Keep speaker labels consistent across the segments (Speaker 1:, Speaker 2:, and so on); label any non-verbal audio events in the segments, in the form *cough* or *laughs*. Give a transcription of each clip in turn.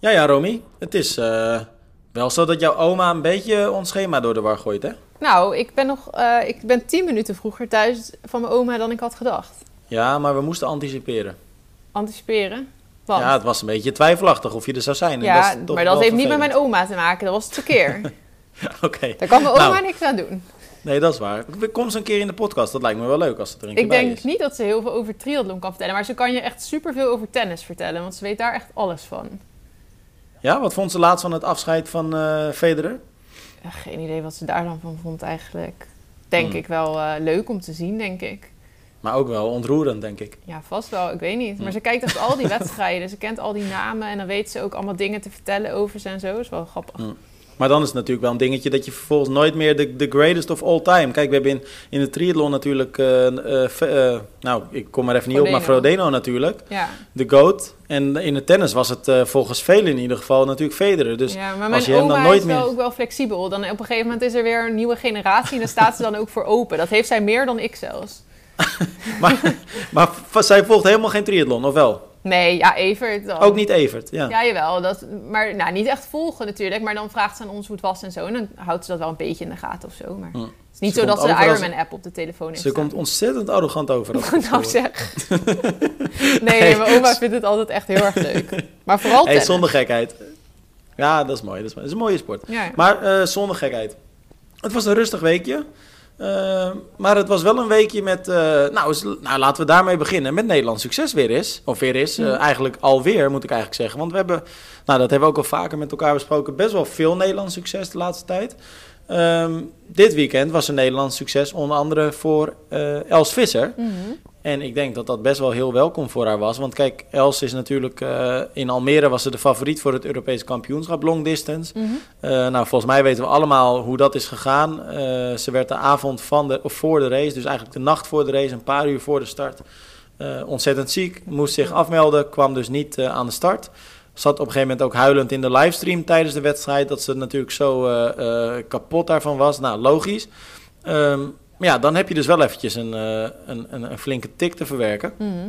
Speaker 1: Ja, ja, Romy. Het is eh, wel zo dat jouw oma een beetje ons schema door de war gooit, hè?
Speaker 2: Nou, ik ben nog eh, ik ben tien minuten vroeger thuis van mijn oma dan ik had gedacht.
Speaker 1: Ja, maar we moesten anticiperen.
Speaker 2: Anticiperen. Want,
Speaker 1: Ja, het was een beetje twijfelachtig of je er zou zijn.
Speaker 2: ja,
Speaker 1: toch
Speaker 2: maar dat heeft niet met mijn oma te maken. Dat was het verkeer. *laughs*
Speaker 1: Oké.
Speaker 2: Daar kan mijn oma
Speaker 1: Nou.
Speaker 2: niks aan doen.
Speaker 1: Nee, dat is waar. Kom eens een keer in de podcast. Dat lijkt me wel leuk als het er een keer
Speaker 2: Ik denk
Speaker 1: is.
Speaker 2: niet dat ze heel veel over triathlon kan vertellen. Maar ze kan je echt superveel over tennis vertellen. Want ze weet daar echt alles van.
Speaker 1: Ja, wat vond ze laatst van het afscheid van eh Federer?
Speaker 2: Ja, geen idee wat ze daar dan van vond eigenlijk. Denk
Speaker 1: Hmm.
Speaker 2: ik wel eh, leuk om te zien, denk ik.
Speaker 1: Maar ook wel ontroerend, denk ik.
Speaker 2: Ja, vast wel. Ik weet niet. Maar
Speaker 1: Hmm.
Speaker 2: ze kijkt echt *laughs* al die wedstrijden. Ze kent al die namen. En dan weet ze ook allemaal dingen te vertellen over ze en zo. is wel grappig.
Speaker 1: Hmm. Maar dan is het natuurlijk wel een dingetje dat je vervolgens nooit meer de, de greatest of all time. Kijk, we hebben in, in de triathlon natuurlijk. eh, eh, eh, nou, ik kom er even niet op, maar
Speaker 2: Frodeno.
Speaker 1: Natuurlijk.
Speaker 2: Ja.
Speaker 1: De GOAT. En in het tennis was het volgens velen in ieder geval natuurlijk Federer. Dus
Speaker 2: ja, maar
Speaker 1: als je hem dan nooit
Speaker 2: is wel
Speaker 1: meer-
Speaker 2: ook wel flexibel. Dan op een gegeven moment is er weer een nieuwe generatie en daar staat ze dan ook voor open. Dat heeft zij meer dan ik zelfs. *laughs*
Speaker 1: maar, maar zij volgt helemaal geen triathlon, of wel?
Speaker 2: Nee, ja, Evert dan.
Speaker 1: Ook niet Evert, ja.
Speaker 2: Ja, jawel. Dat, maar nou, niet echt volgen natuurlijk. Maar dan vraagt ze aan ons hoe het was en zo. En dan houdt ze dat wel een beetje in de gaten of zo. Maar het is niet
Speaker 1: Ze
Speaker 2: zo dat ze de Ironman-app op de telefoon heeft
Speaker 1: Ze
Speaker 2: staan.
Speaker 1: komt ontzettend arrogant over. als *laughs* het
Speaker 2: nou
Speaker 1: hoor.
Speaker 2: zeg. *laughs* nee, mijn oma vindt het altijd echt heel erg leuk. Maar vooral
Speaker 1: Hey, zonder gekheid. Ja, dat is mooi. Dat is, mooi. dat is een mooie sport.
Speaker 2: Ja, ja.
Speaker 1: Maar eh, zonder gekheid. Het was een rustig weekje. Eh, maar het was wel een weekje met... eh, nou, nou, laten we daarmee beginnen. Met Nederlands succes weer is. Of weer is. eh, eigenlijk alweer, moet ik eigenlijk zeggen. Want we hebben... Nou, dat hebben we ook al vaker met elkaar besproken. Best wel veel Nederlands succes de laatste tijd. Ehm, dit weekend was een Nederlands succes. Onder andere voor eh, Els Visser.
Speaker 2: Mhm.
Speaker 1: En ik denk dat dat best wel heel welkom voor haar was. Want kijk, Els is natuurlijk... eh, in Almere was ze de favoriet voor het Europese kampioenschap long distance.
Speaker 2: Mhm.
Speaker 1: Eh, nou, volgens mij weten we allemaal hoe dat is gegaan. Eh, ze werd de avond van de, of voor de race, dus eigenlijk de nacht voor de race, een paar uur voor de start, ontzettend ziek. Moest zich afmelden, kwam dus niet aan de start. Zat op een gegeven moment ook huilend in de livestream tijdens de wedstrijd. Dat ze natuurlijk zo kapot daarvan was. Nou, logisch. Ehm, maar ja, dan heb je dus wel eventjes een, eh, een, een, een flinke tik te verwerken.
Speaker 2: Mhm.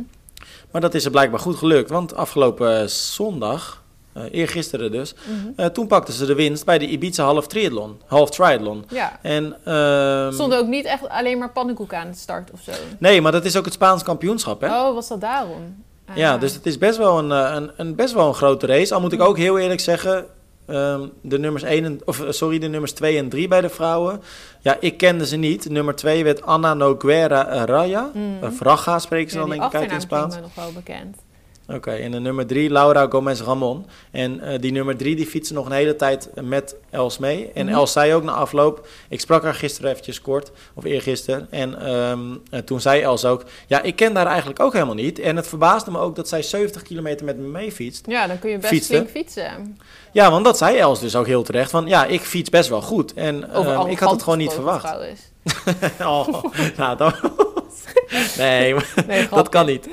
Speaker 1: Maar dat is er blijkbaar goed gelukt. Want afgelopen eh, zondag, eh eergisteren dus,
Speaker 2: Mhm.
Speaker 1: toen pakten ze de winst bij de Ibiza half triathlon, half triathlon.
Speaker 2: Ja.
Speaker 1: En, ehm,
Speaker 2: Stonden ook niet echt alleen maar pannenkoeken aan de start of zo.
Speaker 1: Nee, maar dat is ook het Spaans kampioenschap, hè?
Speaker 2: Oh, was dat daarom? Ah.
Speaker 1: Ja, dus het is best wel een, een, een, best wel een grote race. Al moet ik ook heel eerlijk zeggen, ehm, de nummers 1 en, of, eh, sorry, de nummers 2 en 3 bij de vrouwen. Ja, ik kende ze niet. Nummer 2 werd Anna Noguera Raya.
Speaker 2: Mhm.
Speaker 1: Of Raga spreken ze
Speaker 2: Ja,
Speaker 1: dan
Speaker 2: die
Speaker 1: denk ik uit in Spaans.
Speaker 2: me nog wel bekend.
Speaker 1: Oké, en de nummer 3, Laura Gomez Ramon. En eh, die nummer 3 die fietste nog een hele tijd met Els mee. En
Speaker 2: Mhm.
Speaker 1: Els zei ook na afloop, ik sprak haar gisteren eventjes kort, of eergisteren. En ehm, eh, toen zei Els ook, ja, ik ken haar eigenlijk ook helemaal niet. En het verbaasde me ook dat zij 70 kilometer met me mee fietst.
Speaker 2: Ja, dan kun je best flink fietsen.
Speaker 1: Ja, want dat zei Els dus ook heel terecht. Van ja, ik fiets best wel goed. En ehm, ik had het gewoon niet verwacht. *laughs* oh, nou, dat... *laughs* *laughs* nee, maar
Speaker 2: Nee,
Speaker 1: dat kan niet.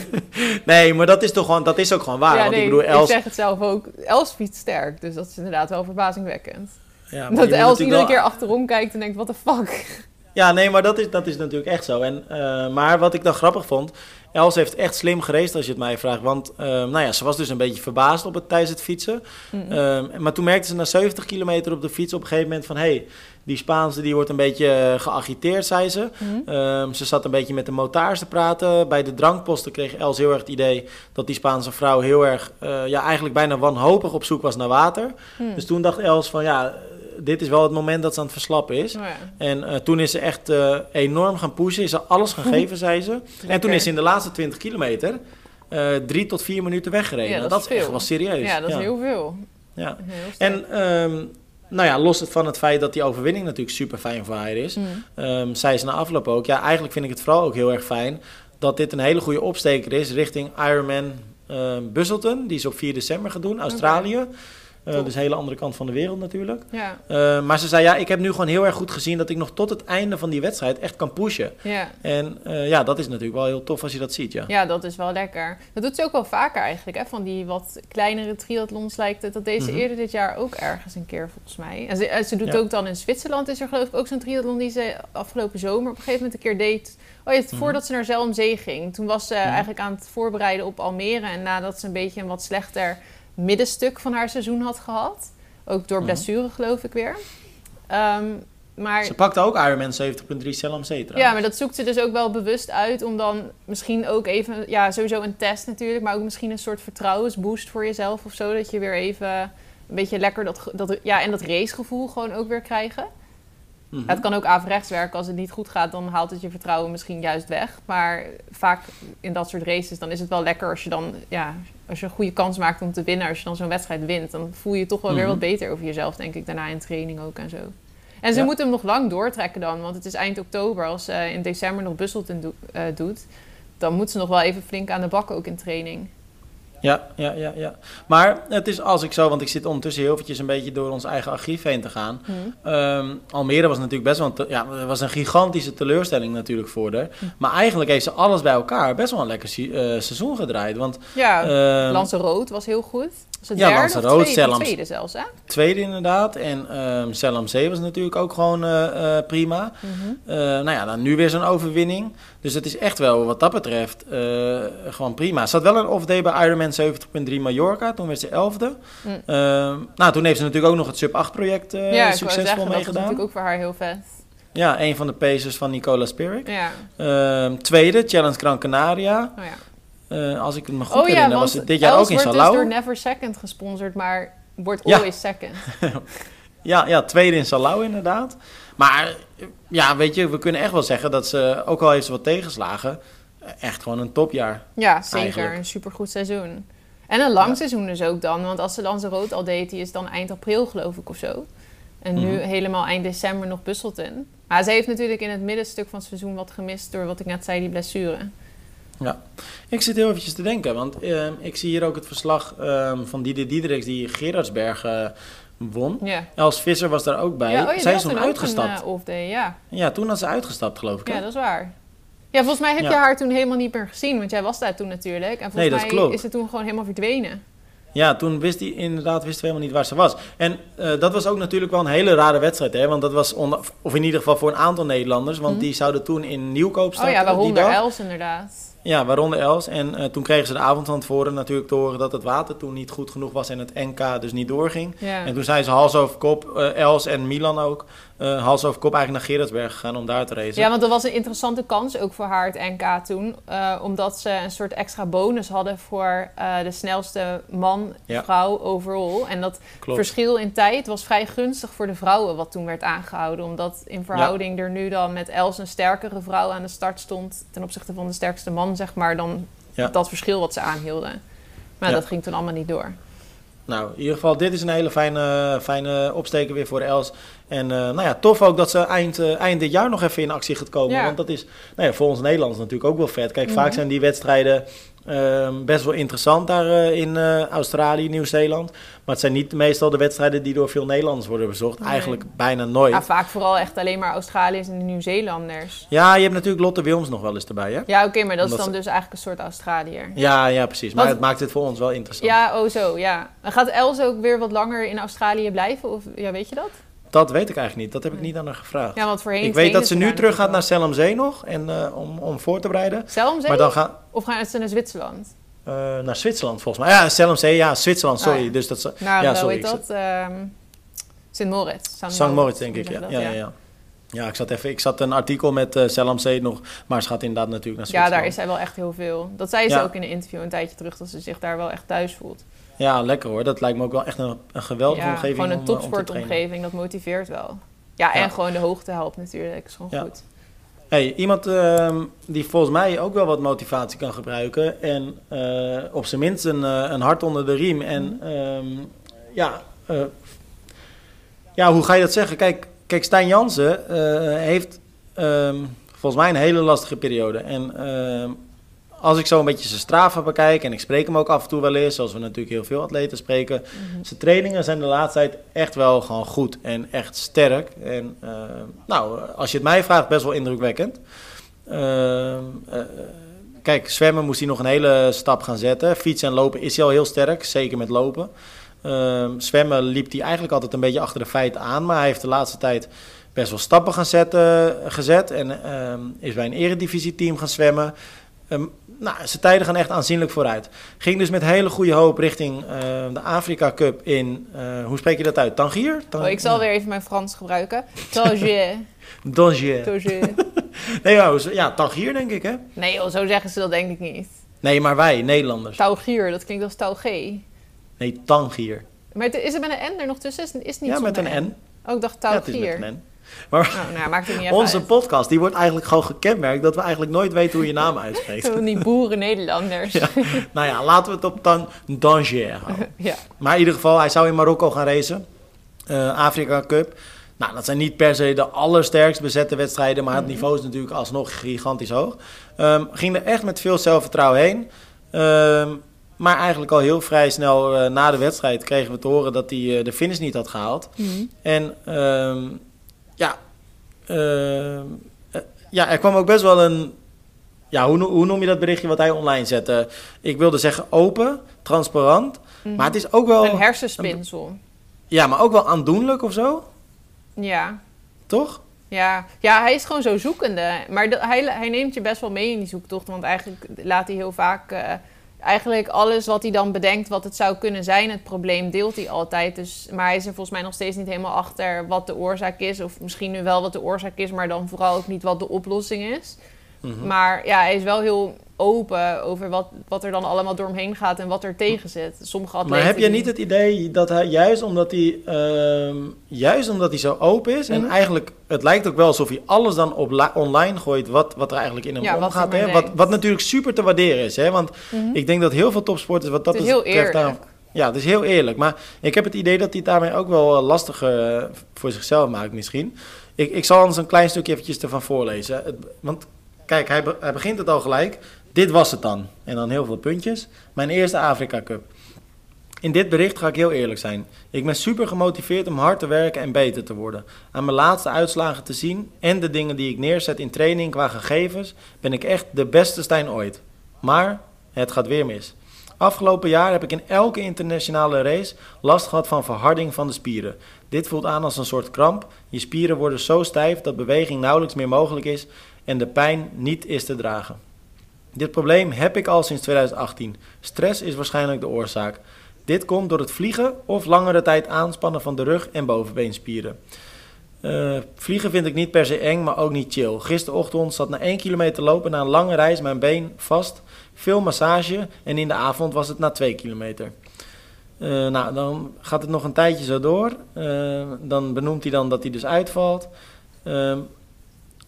Speaker 1: *laughs* nee, maar dat is toch gewoon, dat is ook gewoon waar.
Speaker 2: ja,
Speaker 1: want
Speaker 2: nee,
Speaker 1: ik bedoel, Els...
Speaker 2: zeg het zelf ook. Els fietst sterk, dus dat is inderdaad wel verbazingwekkend.
Speaker 1: Ja,
Speaker 2: dat Els iedere
Speaker 1: wel-
Speaker 2: keer achterom kijkt en denkt, what the fuck?
Speaker 1: Ja, nee, maar dat is, dat is natuurlijk echt zo. En, eh, maar wat ik dan grappig vond, Els heeft echt slim gereest als je het mij vraagt. Want eh, nou ja, ze was dus een beetje verbaasd op het, tijdens het fietsen. Ehm, maar toen merkte ze na 70 kilometer op de fiets op een gegeven moment van... hé, hey, die Spaanse die wordt een beetje eh, geagiteerd, zei ze.
Speaker 2: Mhm.
Speaker 1: Ehm, ze zat een beetje met de motaars te praten. Bij de drankposten kreeg Els heel erg het idee dat die Spaanse vrouw heel erg... eh, ja, eigenlijk bijna wanhopig op zoek was naar water.
Speaker 2: Mhm.
Speaker 1: Dus toen dacht Els van ja, dit is wel het moment dat ze aan het verslappen is.
Speaker 2: Oh ja.
Speaker 1: En eh, toen is ze echt eh, enorm gaan pushen. Is ze alles gaan *laughs* geven, zei ze. En toen is ze in de laatste 20 kilometer eh, drie tot vier minuten weggereden.
Speaker 2: Ja, dat
Speaker 1: dat,
Speaker 2: is
Speaker 1: is echt
Speaker 2: veel.
Speaker 1: wel serieus.
Speaker 2: Ja, dat is heel veel.
Speaker 1: ja.
Speaker 2: Heel.
Speaker 1: En ehm, nou ja, los van het feit dat die overwinning natuurlijk super fijn voor haar is,
Speaker 2: Mhm.
Speaker 1: ehm, zei ze na afloop ook, ja, eigenlijk vind ik het vooral ook heel erg fijn dat dit een hele goede opsteker is richting Ironman ehm Busselton. Die is op 4 december gaan doen, Australië.
Speaker 2: Top.
Speaker 1: dus een hele andere kant van de wereld natuurlijk.
Speaker 2: Ja,
Speaker 1: Eh, maar ze zei, ja, ik heb nu gewoon heel erg goed gezien dat ik nog tot het einde van die wedstrijd echt kan pushen.
Speaker 2: ja.
Speaker 1: En eh, ja, dat is natuurlijk wel heel tof als je dat ziet, ja.
Speaker 2: ja, dat is wel lekker. Dat doet ze ook wel vaker eigenlijk. Hè? Van die wat kleinere triathlons lijkt het. Dat deed ze
Speaker 1: Mhm.
Speaker 2: eerder dit jaar ook ergens een keer volgens mij. En ze, ze doet
Speaker 1: Ja.
Speaker 2: ook dan in Zwitserland is er geloof ik ook zo'n triathlon die ze afgelopen zomer op een gegeven moment een keer deed. Oh ja, het-
Speaker 1: Mhm.
Speaker 2: voordat ze naar Zelmzee ging. Toen was ze
Speaker 1: Mhm.
Speaker 2: eigenlijk aan het voorbereiden op Almere. En nadat ze een beetje een wat slechter middenstuk van haar seizoen had gehad. Ook door
Speaker 1: Mhm.
Speaker 2: blessure, geloof ik weer. Ehm, maar
Speaker 1: Ze pakte ook Ironman 70.3 CLMC trouwens.
Speaker 2: ja, maar dat zoekt ze dus ook wel bewust uit om dan misschien ook even, ja, sowieso een test natuurlijk, maar ook misschien een soort vertrouwensboost voor jezelf of zo. Dat je weer even een beetje lekker dat, dat, ja, en dat racegevoel gewoon ook weer krijgen.
Speaker 1: Mhm.
Speaker 2: Het kan ook averechts werken. Als het niet goed gaat, dan haalt het je vertrouwen misschien juist weg. Maar vaak in dat soort races, dan is het wel lekker als je dan, ja, als je een goede kans maakt om te winnen. Als je dan zo'n wedstrijd wint, dan voel je je toch wel weer
Speaker 1: Mhm.
Speaker 2: wat beter over jezelf, denk ik, daarna in training ook en zo. En ze
Speaker 1: Ja.
Speaker 2: moeten hem nog lang doortrekken dan, want het is eind oktober. Als ze in december nog Busselton do- eh, doet, dan moet ze nog wel even flink aan de bak ook in training.
Speaker 1: Ja, ja, ja, ja. Maar het is als ik zo, want ik zit ondertussen heel eventjes een beetje door ons eigen archief heen te gaan.
Speaker 2: Hm.
Speaker 1: Ehm, Almere was natuurlijk best wel een, ja, was een gigantische teleurstelling natuurlijk voor haar.
Speaker 2: Hm.
Speaker 1: Maar eigenlijk heeft ze alles bij elkaar best wel een lekker se- eh, seizoen gedraaid. Want
Speaker 2: Ja,
Speaker 1: ehm,
Speaker 2: Lanzarote was heel goed. Het
Speaker 1: Ja,
Speaker 2: derde
Speaker 1: Lanzarote,
Speaker 2: tweede,
Speaker 1: Selams.
Speaker 2: tweede zelfs, hè?
Speaker 1: tweede inderdaad. En ehm Selam C was natuurlijk ook gewoon eh, eh, prima.
Speaker 2: Mhm.
Speaker 1: Eh, nou ja, dan nu weer zo'n overwinning. Dus het is echt wel wat dat betreft gewoon prima. Ze had wel een off-day bij Ironman 70.3 Mallorca. Toen werd ze elfde.
Speaker 2: Mm.
Speaker 1: Ehm, nou, toen heeft ze natuurlijk ook nog het Sub 8 project eh,
Speaker 2: ja, ik wou
Speaker 1: succesvol
Speaker 2: zeggen, dat was
Speaker 1: meegedaan.
Speaker 2: natuurlijk ook voor haar heel vet.
Speaker 1: Ja, een van de pacers van Nicola Spirik.
Speaker 2: Ja,
Speaker 1: Ehm, tweede, Challenge Gran Canaria.
Speaker 2: oh ja.
Speaker 1: Eh, als ik het me goed
Speaker 2: Oh ja,
Speaker 1: herinner,
Speaker 2: want
Speaker 1: was het dit jaar
Speaker 2: Els
Speaker 1: ook in
Speaker 2: wordt
Speaker 1: Salau.
Speaker 2: dus door Never Second gesponsord, maar wordt
Speaker 1: Ja.
Speaker 2: always second. *laughs*
Speaker 1: Ja, ja, tweede in Salau inderdaad. Maar ja, weet je, we kunnen echt wel zeggen dat ze, ook al heeft ze wat tegenslagen, echt gewoon een topjaar.
Speaker 2: Ja, zeker.
Speaker 1: Eigenlijk.
Speaker 2: Een supergoed seizoen. En een lang
Speaker 1: Ja.
Speaker 2: seizoen dus ook dan. Want als ze dan zijn rood al deed, die is dan eind april geloof ik of zo. En nu
Speaker 1: Mhm.
Speaker 2: helemaal eind december nog Busselton. Maar ze heeft natuurlijk in het middenstuk van het seizoen wat gemist door wat ik net zei, die blessure.
Speaker 1: Ik zit heel eventjes te denken, want eh, ik zie hier ook het verslag eh, van Dieder Diedericks die Gerardsberg eh, won.
Speaker 2: Ja.
Speaker 1: Els Visser was daar ook bij.
Speaker 2: ja, oh ja,
Speaker 1: Zij is toen uitgestapt.
Speaker 2: Een, uh, off-day, ja.
Speaker 1: Ja, toen had ze uitgestapt, geloof ik. hè?
Speaker 2: ja, dat is waar. Ja, volgens mij heb
Speaker 1: Ja.
Speaker 2: je haar toen helemaal niet meer gezien, want jij was daar toen natuurlijk. En volgens
Speaker 1: Nee, dat
Speaker 2: mij is ze toen gewoon helemaal verdwenen.
Speaker 1: Ja, toen wist hij inderdaad wist hij helemaal niet waar ze was. En eh, dat was ook natuurlijk wel een hele rare wedstrijd, hè? Want dat was, onder, of in ieder geval voor een aantal Nederlanders, want
Speaker 2: Mhm.
Speaker 1: die zouden toen in Nieuwkoop
Speaker 2: Oh
Speaker 1: starten
Speaker 2: ja, waaronder. Els inderdaad.
Speaker 1: Ja, waaronder Els. En eh, toen kregen ze de avond van tevoren natuurlijk te horen dat het water toen niet goed genoeg was en het NK dus niet doorging.
Speaker 2: Ja.
Speaker 1: En toen zijn ze hals over kop, eh, Els en Milan ook, eh, hals over kop eigenlijk naar Gerardsberg gegaan om daar te racen.
Speaker 2: Ja, want dat was een interessante kans ook voor haar, het NK toen. eh, omdat ze een soort extra bonus hadden voor eh, de snelste man,
Speaker 1: Ja.
Speaker 2: vrouw overall. En dat
Speaker 1: Klopt.
Speaker 2: verschil in tijd was vrij gunstig voor de vrouwen, wat toen werd aangehouden. Omdat in verhouding er nu dan met Els een sterkere vrouw aan de start stond... ten opzichte van de sterkste man, zeg maar, dan
Speaker 1: Ja.
Speaker 2: dat verschil wat ze aanhielden. Maar dat ging toen allemaal niet door.
Speaker 1: Nou, in ieder geval, dit is een hele fijne, fijne opsteken weer voor Els. En eh, nou ja, tof ook dat ze eind, eh, eind dit jaar nog even in actie gaat komen.
Speaker 2: Ja.
Speaker 1: Want dat is nou ja, voor ons Nederlanders natuurlijk ook wel vet. Kijk,
Speaker 2: Mhm.
Speaker 1: vaak zijn die wedstrijden ehm, best wel interessant daar eh, in eh, Australië, Nieuw-Zeeland. Maar het zijn niet meestal de wedstrijden die door veel Nederlanders worden bezocht.
Speaker 2: Nee.
Speaker 1: Eigenlijk bijna nooit.
Speaker 2: Ja, vaak vooral echt alleen maar Australiërs en Nieuw-Zeelanders.
Speaker 1: Ja, je hebt natuurlijk Lotte Wilms nog wel eens erbij, hè?
Speaker 2: Ja, oké, maar dat is dan dus eigenlijk een soort Australiër.
Speaker 1: Ja, ja, precies. Maar
Speaker 2: Wat-
Speaker 1: het maakt het voor ons wel interessant.
Speaker 2: Ja, oh zo, ja. En gaat Els ook weer wat langer in Australië blijven? Of ja, weet je dat?
Speaker 1: Dat weet ik eigenlijk niet. Dat heb ik niet aan haar gevraagd.
Speaker 2: Ja, want voorheen
Speaker 1: ik weet dat ze nu terug gaat naar
Speaker 2: daar
Speaker 1: Selmzee nog en, eh, om, om voor te bereiden. Maar dan gaan
Speaker 2: Of gaan ze naar Zwitserland?
Speaker 1: eh, naar Zwitserland volgens mij. Ja, Selmzee, ja, Zwitserland,
Speaker 2: Oh,
Speaker 1: sorry.
Speaker 2: ja.
Speaker 1: Dus dat Ja, sorry, ik
Speaker 2: dat? Ehm Sint Moritz.
Speaker 1: St. Moritz, denk ik. Ja, ja, ja, ja. Ja, ik zat even. Ik zat een artikel met Selmzee nog, maar ze gaat inderdaad natuurlijk naar
Speaker 2: Ja,
Speaker 1: Zwitserland.
Speaker 2: daar is zij wel echt heel veel. Dat zei ze
Speaker 1: Ja.
Speaker 2: ook in een interview een tijdje terug, dat ze zich daar wel echt thuis voelt.
Speaker 1: Ja, lekker hoor. Dat lijkt me ook wel echt een, een geweldige
Speaker 2: ja,
Speaker 1: omgeving
Speaker 2: gewoon een
Speaker 1: eh,
Speaker 2: topsportomgeving, dat motiveert wel. Ja, en
Speaker 1: Ja.
Speaker 2: gewoon de hoogte helpt natuurlijk, is gewoon
Speaker 1: Ja.
Speaker 2: goed.
Speaker 1: Hey, iemand ehm, die volgens mij ook wel wat motivatie kan gebruiken. En eh, op zijn minst een, eh, een hart onder de riem. En
Speaker 2: Mhm.
Speaker 1: ehm, ja, ja, hoe ga je dat zeggen? Kijk, kijk Stijn Jansen heeft ehm, volgens mij een hele lastige periode. En als ik zo een beetje zijn straven bekijk, en ik spreek hem ook af en toe wel eens, zoals we natuurlijk heel veel atleten spreken.
Speaker 2: Mhm.
Speaker 1: Zijn trainingen zijn de laatste tijd echt wel gewoon goed en echt sterk. En eh, nou, als je het mij vraagt, best wel indrukwekkend. Ehm, eh, kijk, zwemmen moest hij nog een hele stap gaan zetten. Fietsen en lopen is hij al heel sterk, zeker met lopen. Ehm, zwemmen liep hij eigenlijk altijd een beetje achter de feiten aan, maar hij heeft de laatste tijd best wel stappen gaan zetten, gezet. En ehm, is bij een eredivisieteam gaan zwemmen. Nou, zijn tijden gaan echt aanzienlijk vooruit. Ging dus met hele goede hoop richting eh, de Afrika Cup in, eh, hoe spreek je dat uit? Tangier? Tang-
Speaker 2: Oh, ik zal weer even mijn Frans gebruiken. Tangier. *laughs*
Speaker 1: Tangier.
Speaker 2: Tangier. *laughs*
Speaker 1: Nee, zo- ja, Tangier denk ik, hè?
Speaker 2: Nee joh, zo zeggen ze dat denk ik niet.
Speaker 1: Nee, maar wij, Nederlanders.
Speaker 2: Taugier, dat klinkt als Taugé.
Speaker 1: Nee, Tangier.
Speaker 2: Maar is het met een N er nog tussen? Is, het niet
Speaker 1: Ja, met een N.
Speaker 2: Oh, ik dacht
Speaker 1: Ja, het is met een N. Maar
Speaker 2: Nou, nou, maakt het niet
Speaker 1: onze
Speaker 2: uit.
Speaker 1: podcast, die wordt eigenlijk gewoon gekenmerkt dat we eigenlijk nooit weten hoe je naam uitspreekt.
Speaker 2: Zo die boeren Nederlanders. *laughs*
Speaker 1: Ja. nou ja, laten we het op tan Tangier houden. *laughs*
Speaker 2: ja.
Speaker 1: Maar in ieder geval, hij zou in Marokko gaan racen. Eh, Afrika Cup. Nou, dat zijn niet per se de allersterkst bezette wedstrijden, maar het niveau is natuurlijk alsnog gigantisch hoog. Ehm, ging er echt met veel zelfvertrouwen heen. Ehm, maar eigenlijk al heel vrij snel eh, na de wedstrijd kregen we te horen dat hij eh, de finish niet had gehaald.
Speaker 2: Mhm.
Speaker 1: En ehm, ja, ehm, eh, ja, er kwam ook best wel een. Ja, hoe, hoe noem je dat berichtje wat hij online zette? Ik wilde zeggen open, transparant.
Speaker 2: Mhm.
Speaker 1: Maar het is ook wel.
Speaker 2: Een hersenspinsel.
Speaker 1: Ja, maar ook wel aandoenlijk of zo,
Speaker 2: Ja.
Speaker 1: toch?
Speaker 2: Ja. ja, hij is gewoon zo zoekende. Maar dat- hij, hij neemt je best wel mee in die zoektocht. Want eigenlijk laat hij heel vaak... eh, eigenlijk alles wat hij dan bedenkt wat het zou kunnen zijn, het probleem, deelt hij altijd. Dus, maar hij is er volgens mij nog steeds niet helemaal achter wat de oorzaak is. Of misschien nu wel wat de oorzaak is, maar dan vooral ook niet wat de oplossing is.
Speaker 1: Mhm.
Speaker 2: Maar ja, hij is wel heel open over wat, wat er dan allemaal door hem heen gaat en wat er tegen zit. Sommige atleten
Speaker 1: Maar heb je niet het idee dat hij juist omdat hij, ehm, juist omdat hij zo open is... en
Speaker 2: Mhm.
Speaker 1: eigenlijk, het lijkt ook wel alsof hij alles dan op online gooit... Wat, wat er eigenlijk in hem
Speaker 2: Ja, wat
Speaker 1: omgaat.
Speaker 2: maar
Speaker 1: Hè? Wat, wat natuurlijk super te waarderen is. Hè? Want
Speaker 2: Mhm.
Speaker 1: ik denk dat heel veel topsporters wat dat
Speaker 2: Het is heel
Speaker 1: betreft... daar- ja, het is heel eerlijk. Maar ik heb het idee dat hij het daarmee ook wel eh, lastiger eh, voor zichzelf maakt misschien. Ik, ik zal anders een klein stukje eventjes ervan voorlezen. Het- want kijk, hij, be- hij begint het al gelijk. Dit was het dan. En dan heel veel puntjes. Mijn eerste Afrika Cup. In dit bericht ga ik heel eerlijk zijn. Ik ben super gemotiveerd om hard te werken en beter te worden. Aan mijn laatste uitslagen te zien en de dingen die ik neerzet in training qua gegevens, ben ik echt de beste Stijn ooit. Maar het gaat weer mis. Afgelopen jaar heb ik in elke internationale race last gehad van verharding van de spieren. Dit voelt aan als een soort kramp. Je spieren worden zo stijf dat beweging nauwelijks meer mogelijk is en de pijn niet is te dragen. Dit probleem heb ik al sinds 2018. Stress is waarschijnlijk de oorzaak. Dit komt door het vliegen of langere tijd aanspannen van de rug en bovenbeenspieren. Eh, vliegen vind ik niet per se eng, maar ook niet chill. Gisterochtend zat na 1 kilometer lopen na een lange reis mijn been vast. Veel massage en in de avond was het na 2 kilometer. Eh, nou, dan gaat het nog een tijdje zo door. Eh, dan benoemt hij dan dat hij dus uitvalt.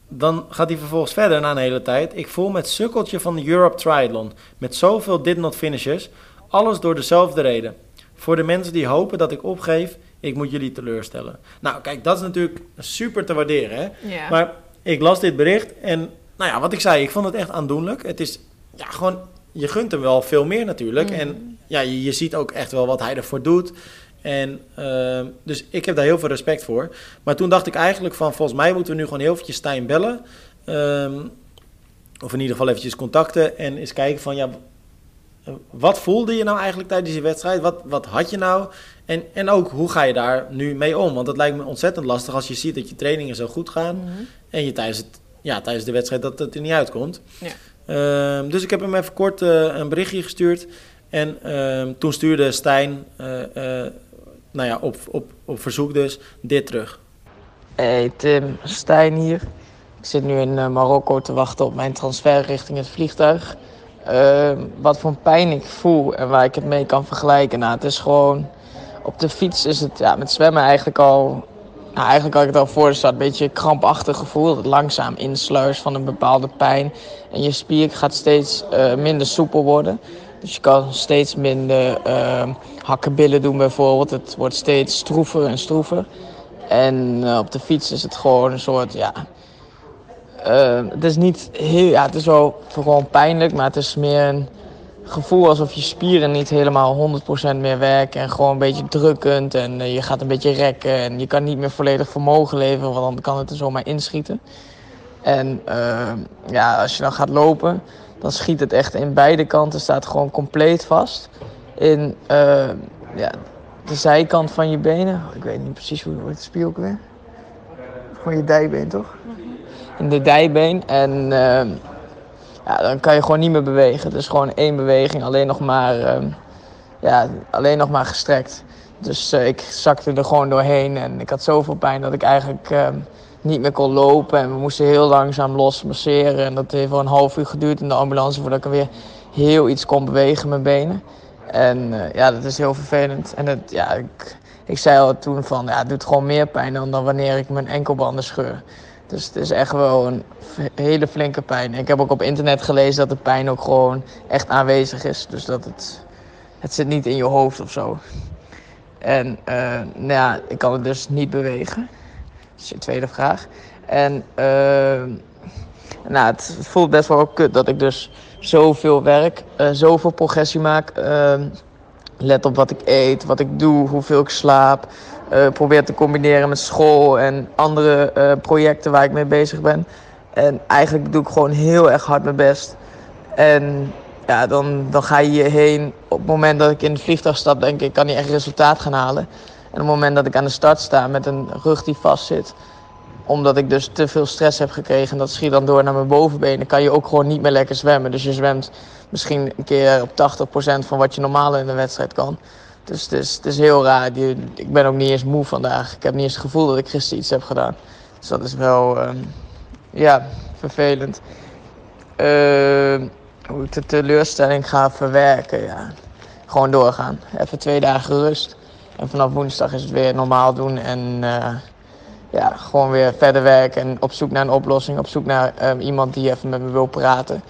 Speaker 1: Dan gaat hij vervolgens verder na een hele tijd. Ik voel met sukkeltje van de Europe Triathlon. Met zoveel did not finishes. Alles door dezelfde reden. Voor de mensen die hopen dat ik opgeef, ik moet jullie teleurstellen. Nou, kijk, dat is natuurlijk super te waarderen. Hè?
Speaker 2: Ja.
Speaker 1: Maar ik las dit bericht en, nou ja, wat ik zei, ik vond het echt aandoenlijk. Het is, ja, gewoon, je gunt hem wel veel meer natuurlijk.
Speaker 2: Mhm.
Speaker 1: En ja, je, je ziet ook echt wel wat hij ervoor doet. En ehm, dus ik heb daar heel veel respect voor. Maar toen dacht ik eigenlijk van, volgens mij moeten we nu gewoon heel eventjes Stijn bellen. Ehm, of in ieder geval eventjes contacten en eens kijken van, ja, wat voelde je nou eigenlijk tijdens die wedstrijd? Wat, wat had je nou? En, en ook, hoe ga je daar nu mee om? Want het lijkt me ontzettend lastig als je ziet dat je trainingen zo goed gaan.
Speaker 2: Mhm.
Speaker 1: En je tijdens, het, ja, tijdens de wedstrijd dat het er niet uitkomt.
Speaker 2: Ja.
Speaker 1: Ehm, dus ik heb hem even kort eh, een berichtje gestuurd. En toen stuurde Stijn, eh, eh, nou ja, op, op, op verzoek dus, dit terug.
Speaker 3: Hey Tim, Stijn hier. Ik zit nu in eh, Marokko te wachten op mijn transfer richting het vliegtuig. Ehm, wat voor pijn ik voel en waar ik het mee kan vergelijken. Nou, het is gewoon. Op de fiets is het ja, met zwemmen eigenlijk al. Nou, eigenlijk had ik het al voor de start. Een beetje een krampachtig gevoel. Dat langzaam insluist van een bepaalde pijn. En je spier gaat steeds eh, minder soepel worden. Dus je kan steeds minder ehm hakkenbillen doen bijvoorbeeld. Het wordt steeds stroever en stroever. En eh, op de fiets is het gewoon een soort, ja... eh, het is niet heel, ja, het is wel gewoon pijnlijk, maar het is meer een gevoel alsof je spieren niet helemaal 100% meer werken. En gewoon een beetje drukkend en eh, je gaat een beetje rekken en je kan niet meer volledig vermogen leveren, want dan kan het er zomaar inschieten. En eh, ja, als je dan gaat lopen, dan schiet het echt in beide kanten, staat gewoon compleet vast. In eh, ja, de zijkant van je benen. Ik weet niet precies hoe het spier ook weer. Gewoon je dijbeen toch? In de dijbeen. En ehm, ja, dan kan je gewoon niet meer bewegen. Is gewoon één beweging, alleen nog maar, ehm, ja, alleen nog maar gestrekt. Dus uh, ik zakte er gewoon doorheen en ik had zoveel pijn dat ik eigenlijk ehm, niet meer kon lopen. En we moesten heel langzaam los masseren. En dat heeft wel een half uur geduurd in de ambulance voordat ik weer heel iets kon bewegen met mijn benen. En uh, ja, dat is heel vervelend. En het, ja, ik, ik zei al toen van, ja, het doet gewoon meer pijn dan, dan wanneer ik mijn enkelbanden scheur. Dus het is echt wel een hele flinke pijn. Ik heb ook op internet gelezen dat de pijn ook gewoon echt aanwezig is. Dus dat het, het zit niet in je hoofd of zo. En uh, nou ja, ik kan het dus niet bewegen. Is je tweede vraag. En uh, nou, het voelt best wel kut dat ik dus zoveel werk, uh, zoveel progressie maak. Ehm, let op wat ik eet, wat ik doe, hoeveel ik slaap. Uh, probeer te combineren met school en andere uh, projecten waar ik mee bezig ben. En eigenlijk doe ik gewoon heel erg hard mijn best. En ja, dan, dan ga je hierheen. Op het moment dat ik in het vliegtuig stap, denk ik, ik kan niet echt resultaat gaan halen. En op het moment dat ik aan de start sta met een rug die vast zit, omdat ik dus te veel stress heb gekregen en dat schiet dan door naar mijn bovenbenen, kan je ook gewoon niet meer lekker zwemmen. Dus je zwemt misschien een keer op 80% van wat je normaal in een wedstrijd kan. Dus het is, het is heel raar. Ik ben ook niet eens moe vandaag. Ik heb niet eens het gevoel dat ik gisteren iets heb gedaan. Dus dat is wel, um, ja, vervelend. Uh, hoe ik de teleurstelling ga verwerken, ja. Gewoon doorgaan. Even twee dagen rust. En vanaf woensdag is het weer normaal doen en uh, ja, gewoon weer verder werken. En op zoek naar een oplossing, op zoek naar um, iemand die even met me wil praten.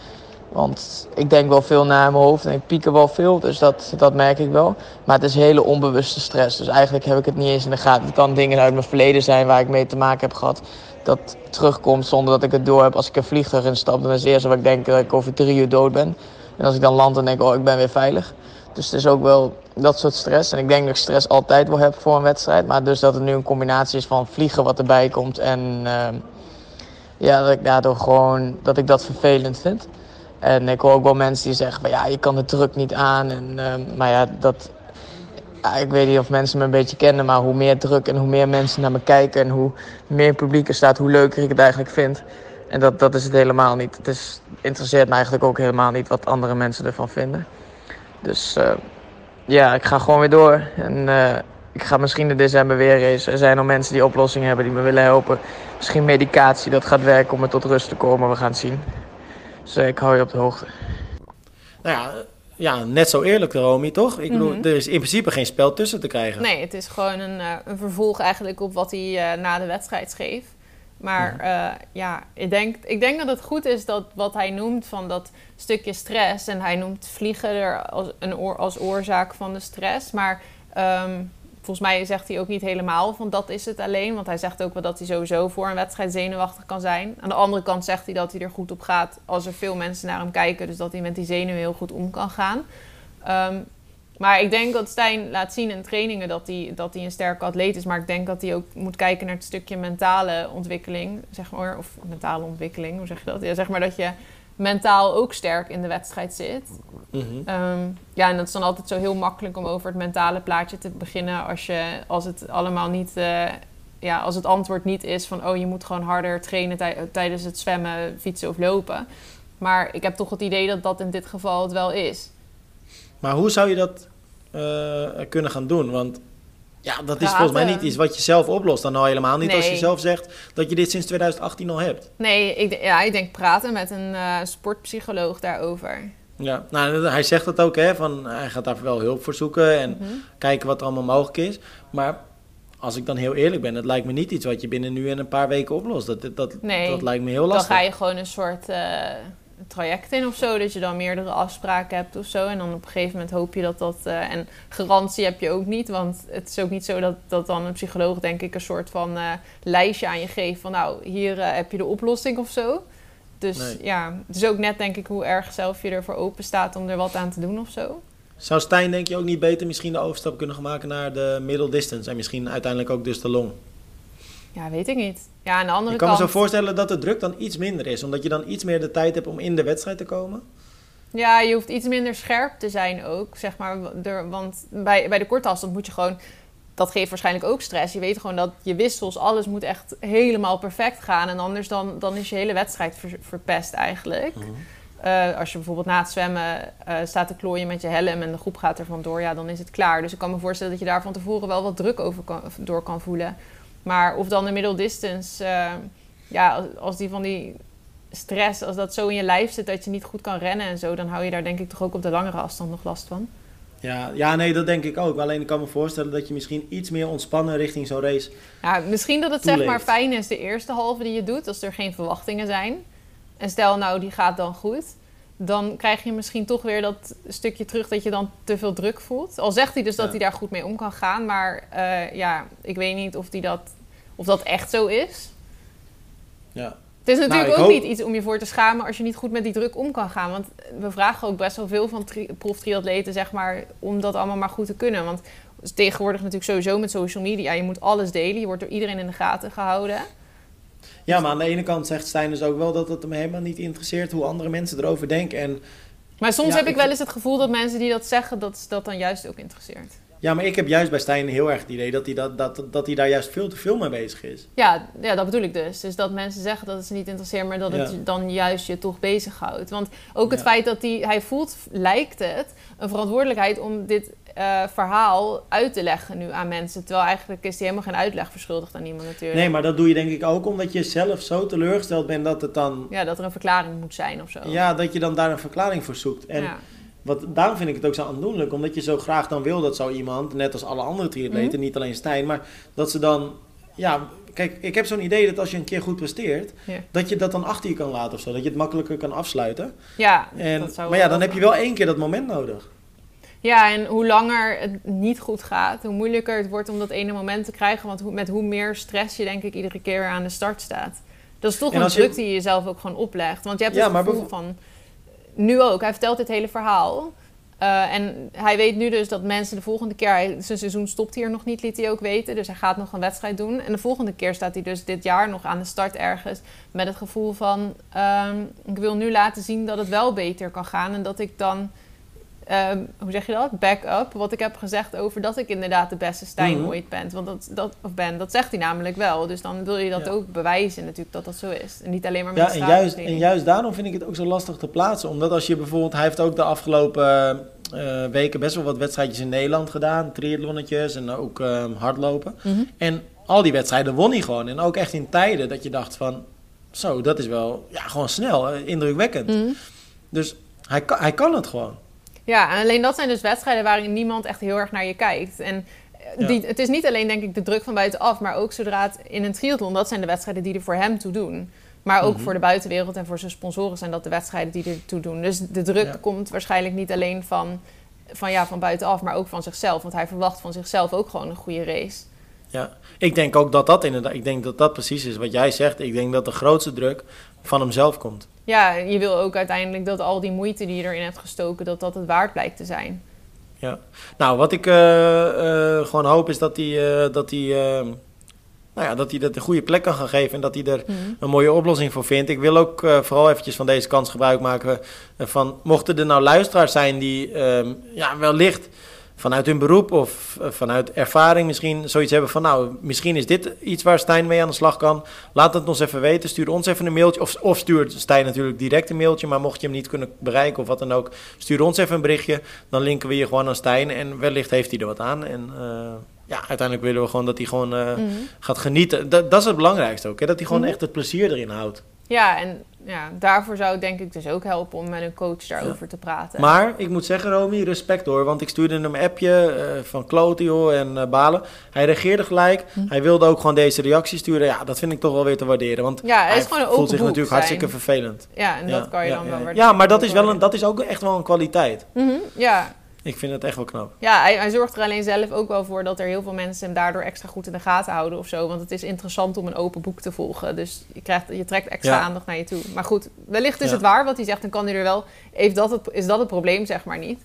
Speaker 3: Want ik denk wel veel na in mijn hoofd en ik piek er wel veel, dus dat, dat merk ik wel. Maar het is hele onbewuste stress, dus eigenlijk heb ik het niet eens in de gaten. Het kan dingen uit mijn verleden zijn waar ik mee te maken heb gehad. Dat terugkomt zonder dat ik het door heb. Als ik een vliegtuig instap, dan is het eerste wat ik denk dat ik over drie uur dood ben. En als ik dan land, dan denk oh, ik ben weer veilig. Dus het is ook wel dat soort stress. En ik denk dat ik stress altijd wel heb voor een wedstrijd. Maar dus dat het nu een combinatie is van vliegen wat erbij komt. En uh, ja, dat ik daardoor gewoon dat ik dat vervelend vind. En ik hoor ook wel mensen die zeggen van ja, je kan de druk niet aan. En, uh, maar ja, dat, ik weet niet of mensen me een beetje kennen, maar hoe meer druk en hoe meer mensen naar me kijken en hoe meer publiek er staat, hoe leuker ik het eigenlijk vind. En dat, dat is het helemaal niet. Het is, interesseert me eigenlijk ook helemaal niet wat andere mensen ervan vinden. Dus uh, ja, ik ga gewoon weer door. En uh, ik ga misschien in december weer racen. Er zijn al mensen die oplossingen hebben die me willen helpen. Misschien medicatie dat gaat werken om me tot rust te komen. We gaan het zien. Dus uh, ik hou je op de hoogte.
Speaker 1: Nou ja, ja net zo eerlijk, Romy, toch? Ik bedoel, mm -hmm. er is in principe geen spel tussen te krijgen.
Speaker 2: Nee, het is gewoon een, uh, een vervolg eigenlijk op wat hij uh, na de wedstrijd schreef. Maar ja, uh, ja ik, denk, ik denk dat het goed is dat wat hij noemt van dat stukje stress. En hij noemt vliegen er als, een oor, als oorzaak van de stress. Maar um, volgens mij zegt hij ook niet helemaal van dat is het alleen. Want hij zegt ook wel dat hij sowieso voor een wedstrijd zenuwachtig kan zijn. Aan de andere kant zegt hij dat hij er goed op gaat als er veel mensen naar hem kijken. Dus dat hij met die zenuwen heel goed om kan gaan. Um, maar ik denk dat Stijn laat zien in trainingen dat hij, dat hij een sterke atleet is. Maar ik denk dat hij ook moet kijken naar het stukje mentale ontwikkeling. Zeg maar, of mentale ontwikkeling, hoe zeg je dat? Ja, zeg maar dat je mentaal ook sterk in de wedstrijd zit. Mm -hmm. um, ja, en dat is dan altijd zo heel makkelijk om over het mentale plaatje te beginnen. Als, je, als het allemaal niet... Uh, ja, als het antwoord niet is van... oh, je moet gewoon harder trainen tij tijdens het zwemmen, fietsen of lopen. Maar ik heb toch het idee dat dat in dit geval het wel is.
Speaker 1: Maar hoe zou je dat uh, kunnen gaan doen? Want ja, dat is volgens mij niet iets wat je zelf oplost. Dan al helemaal niet nee. als je zelf zegt dat je dit sinds 2018 al hebt.
Speaker 2: Nee, ik, ja, ik denk praten met een uh, sportpsycholoog daarover.
Speaker 1: Ja, nou, hij zegt dat ook, hè, van hij gaat daar wel hulp voor zoeken en mm -hmm. kijken wat er allemaal mogelijk is. Maar als ik dan heel eerlijk ben, het lijkt me niet iets wat je binnen nu en een paar weken oplost. Dat, dat,
Speaker 2: nee,
Speaker 1: dat lijkt me heel lastig.
Speaker 2: Dan ga je gewoon een soort uh, traject in of zo, dat je dan meerdere afspraken hebt of zo. En dan op een gegeven moment hoop je dat dat... Uh, en garantie heb je ook niet, want het is ook niet zo dat, dat dan een psycholoog denk ik een soort van uh, lijstje aan je geeft van nou, hier uh, heb je de oplossing of zo. Dus nee. ja, het is ook net denk ik hoe erg zelf je ervoor open staat om er wat aan te doen of zo.
Speaker 1: Zou Stijn denk je ook niet beter misschien de overstap kunnen maken naar de middle distance en misschien uiteindelijk ook dus de long?
Speaker 2: Ja, weet ik niet. Ja, aan de andere
Speaker 1: ik kan
Speaker 2: kant...
Speaker 1: me zo voorstellen dat de druk dan iets minder is, omdat je dan iets meer de tijd hebt om in de wedstrijd te komen.
Speaker 2: Ja, je hoeft iets minder scherp te zijn ook, zeg maar. Want bij, bij de korte afstand moet je gewoon... Dat geeft waarschijnlijk ook stress. Je weet gewoon dat je wissels, alles moet echt helemaal perfect gaan. En anders dan, dan is je hele wedstrijd ver, verpest eigenlijk. Mm -hmm. eh, als je bijvoorbeeld na het zwemmen eh, staat te klooien met je helm en de groep gaat er vandoor, ja, dan is het klaar. Dus ik kan me voorstellen dat je daar van tevoren wel wat druk over kan, door kan voelen. Maar of dan de middle distance, eh, ja, als, die van die stress, als dat zo in je lijf zit dat je niet goed kan rennen en zo, dan hou je daar denk ik toch ook op de langere afstand nog last van.
Speaker 1: Ja, ja, nee, dat denk ik ook. Alleen ik kan me voorstellen dat je misschien iets meer ontspannen richting zo'n race.
Speaker 2: Ja, misschien dat het zeg maar fijn is de eerste halve die je doet, als er geen verwachtingen zijn. En stel nou, die gaat dan goed. Dan krijg je misschien toch weer dat stukje terug dat je dan te veel druk voelt. Al zegt hij dus dat hij daar goed mee om kan gaan. Maar eh, ja, ik weet niet of, die dat, of dat echt zo is.
Speaker 1: Ja.
Speaker 2: Het is natuurlijk
Speaker 1: Nou,
Speaker 2: ook
Speaker 1: hoop-
Speaker 2: niet iets om je voor te schamen als je niet goed met die druk om kan gaan. Want we vragen ook best wel veel van tri- proftriatleten, zeg maar, om dat allemaal maar goed te kunnen. Want tegenwoordig natuurlijk sowieso met social media, je moet alles delen. Je wordt door iedereen in de gaten gehouden.
Speaker 1: Ja, maar aan de ene kant zegt Stijn dus ook wel dat het hem helemaal niet interesseert hoe andere mensen erover denken. En
Speaker 2: Maar soms
Speaker 1: Ja,
Speaker 2: heb ik wel eens het gevoel dat mensen die dat zeggen, dat dat dan juist ook interesseert.
Speaker 1: ja, maar ik heb juist bij Stijn heel erg het idee dat hij, dat, dat, dat hij daar juist veel te veel mee bezig is.
Speaker 2: Ja, ja, dat bedoel ik dus. Dus dat mensen zeggen dat het ze niet interesseert, maar dat het
Speaker 1: Ja.
Speaker 2: dan juist je toch bezighoudt. Want ook het
Speaker 1: Ja.
Speaker 2: feit dat hij, hij voelt, lijkt het, een verantwoordelijkheid om dit eh, verhaal uit te leggen nu aan mensen. Terwijl eigenlijk is hij helemaal geen uitleg verschuldigd aan iemand natuurlijk.
Speaker 1: Nee, maar dat doe je denk ik ook omdat je zelf zo teleurgesteld bent dat het dan...
Speaker 2: Ja, dat er een verklaring moet zijn of zo.
Speaker 1: Ja, dat je dan daar een verklaring voor zoekt. En
Speaker 2: Ja.
Speaker 1: wat, daarom vind ik het ook zo aandoenlijk. Omdat je zo graag dan wil dat zo iemand, net als alle andere triatleten,
Speaker 2: Mhm.
Speaker 1: niet alleen Stijn, maar dat ze dan... Ja, kijk, ik heb zo'n idee dat als je een keer goed presteert,
Speaker 2: Ja.
Speaker 1: dat je dat dan achter je kan laten of zo. Dat je het makkelijker kan afsluiten.
Speaker 2: Ja,
Speaker 1: En,
Speaker 2: dat zou
Speaker 1: maar ja, dan heb je wel één keer dat moment nodig.
Speaker 2: Ja, en hoe langer het niet goed gaat, hoe moeilijker het wordt om dat ene moment te krijgen. Want met hoe meer stress je denk ik iedere keer weer aan de start staat. Dat is toch
Speaker 1: En
Speaker 2: een
Speaker 1: je-
Speaker 2: druk die je jezelf ook gewoon oplegt. Want je hebt
Speaker 1: Ja,
Speaker 2: het gevoel van... Nu ook, hij vertelt dit hele verhaal. Eh, en hij weet nu dus dat mensen de volgende keer... Hij, zijn seizoen stopt hier nog niet, liet hij ook weten. Dus hij gaat nog een wedstrijd doen. En de volgende keer staat hij dus dit jaar nog aan de start ergens... met het gevoel van... ehm, ik wil nu laten zien dat het wel beter kan gaan. En dat ik dan... ehm, hoe zeg je dat? Back-up. Wat ik heb gezegd over dat ik inderdaad de beste Stijn
Speaker 1: Mhm.
Speaker 2: ooit ben. Want dat, dat, of ben, dat zegt hij namelijk wel. Dus dan wil je dat
Speaker 1: Ja.
Speaker 2: ook bewijzen natuurlijk dat dat zo is. En niet alleen maar met
Speaker 1: Ja, en juist, en juist daarom vind ik het ook zo lastig te plaatsen. Omdat als je bijvoorbeeld, hij heeft ook de afgelopen eh, weken best wel wat wedstrijdjes in Nederland gedaan. Triathlonnetjes en ook eh, hardlopen.
Speaker 2: Mhm.
Speaker 1: En al die wedstrijden won hij gewoon. En ook echt in tijden dat je dacht van, zo, dat is wel ja, gewoon snel, eh, indrukwekkend.
Speaker 2: Mhm.
Speaker 1: Dus hij hij kan het gewoon.
Speaker 2: Ja, en alleen dat zijn dus wedstrijden waarin niemand echt heel erg naar je kijkt. En eh,
Speaker 1: Ja.
Speaker 2: die, het is niet alleen denk ik de druk van buitenaf, maar ook zodra het in een triathlon, dat zijn de wedstrijden die er voor hem toe doen. Maar ook
Speaker 1: Mhm.
Speaker 2: voor de buitenwereld en voor zijn sponsoren zijn dat de wedstrijden die er toe doen. Dus de druk
Speaker 1: Ja.
Speaker 2: komt waarschijnlijk niet alleen van, van, ja, van buitenaf, maar ook van zichzelf. Want hij verwacht van zichzelf ook gewoon een goede race.
Speaker 1: Ja, ik denk ook dat dat inderdaad, ik denk dat dat precies is wat jij zegt. Ik denk dat de grootste druk van hemzelf komt.
Speaker 2: Ja, je wil ook uiteindelijk dat al die moeite die je erin hebt gestoken, dat dat het waard blijkt te zijn.
Speaker 1: Ja. Nou, wat ik eh, eh, gewoon hoop is dat hij, eh, dat eh, nou ja, dat hij dat een goede plek kan gaan geven en dat hij er
Speaker 2: Mhm.
Speaker 1: een mooie oplossing voor vindt. Ik wil ook vooral eventjes van deze kans gebruik maken van, mochten er nou luisteraars zijn die ehm, ja, wellicht vanuit hun beroep of eh, vanuit ervaring misschien zoiets hebben van, nou, misschien is dit iets waar Stijn mee aan de slag kan. Laat het ons even weten. Stuur ons even een mailtje. Of, of stuur Stijn natuurlijk direct een mailtje. Maar mocht je hem niet kunnen bereiken of wat dan ook, stuur ons even een berichtje. Dan linken we je gewoon aan Stijn. En wellicht heeft hij er wat aan. En eh, ja, uiteindelijk willen we gewoon dat hij gewoon eh,
Speaker 2: Mhm.
Speaker 1: gaat genieten. Dat, dat is het belangrijkste ook. Hè? Dat hij gewoon
Speaker 2: Mhm.
Speaker 1: echt het plezier erin houdt.
Speaker 2: Ja, en ja, daarvoor zou het denk ik dus ook helpen om met een coach daarover te praten.
Speaker 1: Maar ik moet zeggen, Romy, respect hoor. Want ik stuurde hem een appje eh, van kloten joh, en eh, balen. Hij reageerde gelijk.
Speaker 2: Hm.
Speaker 1: Hij wilde ook gewoon deze reactie sturen. Ja, dat vind ik toch wel weer te waarderen. Want
Speaker 2: ja, het is
Speaker 1: hij
Speaker 2: gewoon een
Speaker 1: voelt zich natuurlijk
Speaker 2: zijn.
Speaker 1: hartstikke vervelend.
Speaker 2: Ja, en dat kan je
Speaker 1: ja,
Speaker 2: dan
Speaker 1: ja,
Speaker 2: wel
Speaker 1: ja.
Speaker 2: waarderen.
Speaker 1: Ja, maar dat is, wel een, dat is ook echt wel een kwaliteit.
Speaker 2: Mhm, ja,
Speaker 1: Ik vind het echt wel knap.
Speaker 2: ja hij, hij zorgt er alleen zelf ook wel voor dat er heel veel mensen hem daardoor extra goed in de gaten houden of zo. Want het is interessant om een open boek te volgen. Dus je, krijgt, je trekt extra
Speaker 1: Ja.
Speaker 2: aandacht naar je toe. Maar goed, wellicht is
Speaker 1: Ja.
Speaker 2: het waar wat hij zegt. Dan kan hij er wel. Heeft dat het, is dat het probleem, zeg maar niet?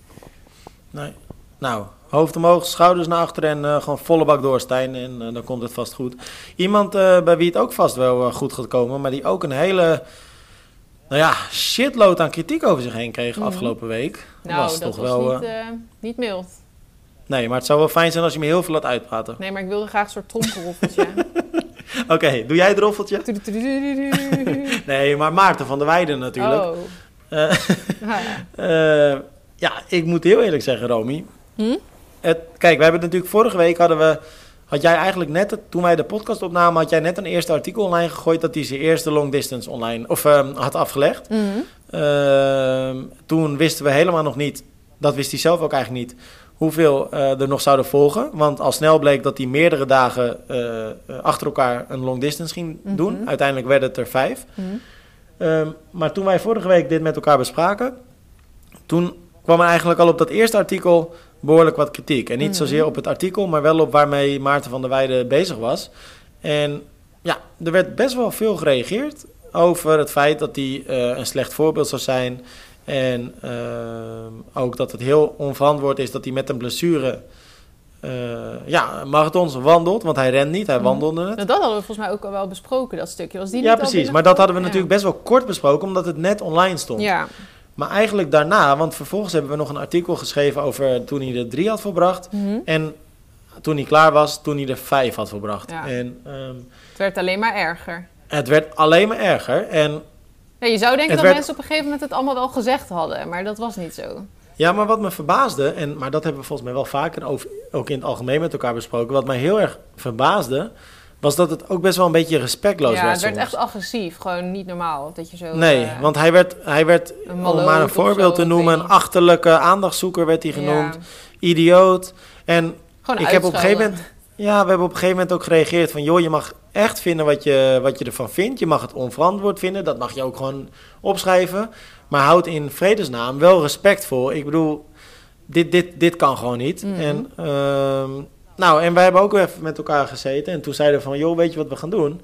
Speaker 1: Nee. Nou, hoofd omhoog, schouders naar achter en eh, gewoon volle bak door, Stijn. En eh, dan komt het vast goed. Iemand eh, bij wie het ook vast wel goed gaat komen, maar die ook een hele, nou ja, shitload aan kritiek over zich heen kreeg
Speaker 2: Mhm.
Speaker 1: afgelopen week.
Speaker 2: Nou,
Speaker 1: was
Speaker 2: dat
Speaker 1: toch
Speaker 2: was
Speaker 1: wel,
Speaker 2: niet,
Speaker 1: eh,
Speaker 2: eh, niet mild.
Speaker 1: Nee, maar het zou wel fijn zijn als je me heel veel laat uitpraten.
Speaker 2: Nee, maar ik wilde graag een soort tromperoffeltje. *laughs* *laughs*
Speaker 1: Oké, doe jij het roffeltje? *laughs* Nee, maar Maarten van der Weijden natuurlijk.
Speaker 2: Oh,
Speaker 1: Eh,
Speaker 2: Ja, ja.
Speaker 1: ja, ik moet heel eerlijk zeggen, Romy.
Speaker 2: Hm?
Speaker 1: Het, kijk, we hebben natuurlijk vorige week hadden we. Had jij eigenlijk net, toen wij de podcast opnamen, had jij net een eerste artikel online gegooid dat hij zijn eerste long distance online of ehm, had afgelegd.
Speaker 2: Mhm.
Speaker 1: Ehm, toen wisten we helemaal nog niet, dat wist hij zelf ook eigenlijk niet, hoeveel eh, er nog zouden volgen. Want al snel bleek dat hij meerdere dagen eh, eh, achter elkaar een long distance ging
Speaker 2: Mhm.
Speaker 1: doen. Uiteindelijk werden het er vijf.
Speaker 2: Mhm.
Speaker 1: Ehm, maar toen wij vorige week dit met elkaar bespraken, toen kwam er eigenlijk al op dat eerste artikel behoorlijk wat kritiek. En niet
Speaker 2: Mhm.
Speaker 1: zozeer op het artikel, maar wel op waarmee Maarten van der Weijden bezig was. En ja, er werd best wel veel gereageerd over het feit dat hij eh, een slecht voorbeeld zou zijn. En ehm, ook dat het heel onverantwoord is dat hij met een blessure eh, ja, marathons wandelt. Want hij rent niet, hij
Speaker 2: Mhm.
Speaker 1: wandelde het.
Speaker 2: Nou, dat hadden we volgens mij ook al wel besproken, dat stukje. Was die
Speaker 1: Ja,
Speaker 2: niet
Speaker 1: precies. Maar dat hadden we natuurlijk best wel kort besproken, omdat het net online stond.
Speaker 2: Ja.
Speaker 1: Maar eigenlijk daarna, want vervolgens hebben we nog een artikel geschreven over toen hij er drie had volbracht.
Speaker 2: Mhm.
Speaker 1: En toen hij klaar was, toen hij er vijf had volbracht.
Speaker 2: Ja.
Speaker 1: En ehm,
Speaker 2: Het werd alleen maar erger.
Speaker 1: het werd alleen maar erger. En
Speaker 2: Ja, je zou denken dat
Speaker 1: werd-
Speaker 2: mensen op een gegeven moment het allemaal wel gezegd hadden, maar dat was niet zo.
Speaker 1: ja, maar wat me verbaasde, en, maar dat hebben we volgens mij wel vaker over, ook in het algemeen met elkaar besproken. Wat mij heel erg verbaasde, was dat het ook best wel een beetje respectloos
Speaker 2: ja,
Speaker 1: werd.
Speaker 2: het werd
Speaker 1: soms.
Speaker 2: echt agressief. Gewoon niet normaal dat je zo...
Speaker 1: Nee,
Speaker 2: eh,
Speaker 1: want hij werd, hij werd
Speaker 2: een
Speaker 1: om maar een voorbeeld
Speaker 2: zo,
Speaker 1: te noemen, een achterlijke aandachtzoeker werd hij genoemd.
Speaker 2: Ja,
Speaker 1: Idioot. En
Speaker 2: gewoon
Speaker 1: ik heb op een gegeven moment, ja, we hebben op een gegeven moment ook gereageerd van, joh, je mag echt vinden wat je, wat je ervan vindt. Je mag het onverantwoord vinden, dat mag je ook gewoon opschrijven. Maar houd in vredesnaam wel respectvol. Ik bedoel, dit, dit, dit kan gewoon niet.
Speaker 2: Mhm.
Speaker 1: En, ehm, nou, en wij hebben ook even met elkaar gezeten en toen zeiden we van, joh, weet je wat we gaan doen?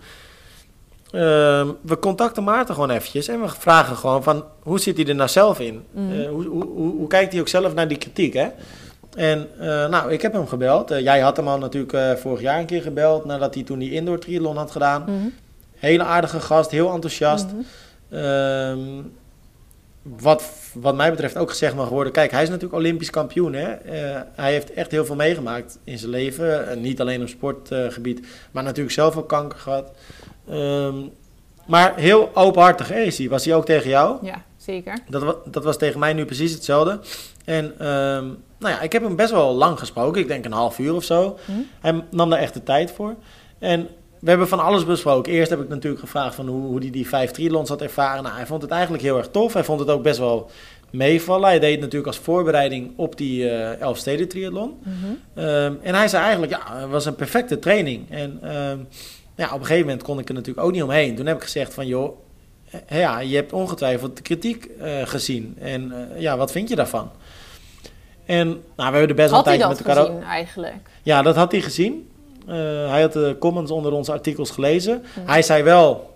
Speaker 1: Ehm, we contacten Maarten gewoon eventjes en we vragen gewoon van, hoe zit hij er nou zelf in?
Speaker 2: Mhm.
Speaker 1: Eh, hoe, hoe, hoe, hoe kijkt hij ook zelf naar die kritiek, hè? En eh, nou, ik heb hem gebeld. Eh, jij had hem al natuurlijk vorig jaar een keer gebeld, nadat hij toen die indoor triathlon had gedaan.
Speaker 2: Mhm.
Speaker 1: Hele aardige gast, heel enthousiast. Ehm, wat, wat mij betreft ook gezegd mag worden. Kijk, hij is natuurlijk Olympisch kampioen. Hè? Eh, hij heeft echt heel veel meegemaakt in zijn leven. En niet alleen op sportgebied, maar natuurlijk zelf ook kanker gehad. Ehm, maar heel openhartig hè, is hij. Was hij ook tegen jou?
Speaker 2: Ja, zeker.
Speaker 1: Dat, dat was tegen mij nu precies hetzelfde. En ehm, nou ja, ik heb hem best wel lang gesproken. Ik denk een half uur of zo.
Speaker 2: Mhm.
Speaker 1: Hij nam daar echt de tijd voor. En we hebben van alles besproken. Eerst heb ik natuurlijk gevraagd van hoe, hoe hij die vijf triathlons had ervaren. Nou, hij vond het eigenlijk heel erg tof. Hij vond het ook best wel meevallen. Hij deed het natuurlijk als voorbereiding op die eh Elfsteden triathlon.
Speaker 2: Mhm.
Speaker 1: Ehm, en hij zei eigenlijk, ja, het was een perfecte training. En ehm, ja, op een gegeven moment kon ik er natuurlijk ook niet omheen. Toen heb ik gezegd van, joh, eh, ja, je hebt ongetwijfeld de kritiek eh, gezien. En ja, wat vind je daarvan? En nou, we hebben er best wel
Speaker 2: Had
Speaker 1: een
Speaker 2: hij
Speaker 1: tijdje
Speaker 2: dat
Speaker 1: met elkaar...
Speaker 2: gezien eigenlijk?
Speaker 1: Ja, dat had hij gezien. Eh, hij had de comments onder onze artikels gelezen.
Speaker 2: Ja.
Speaker 1: Hij zei wel,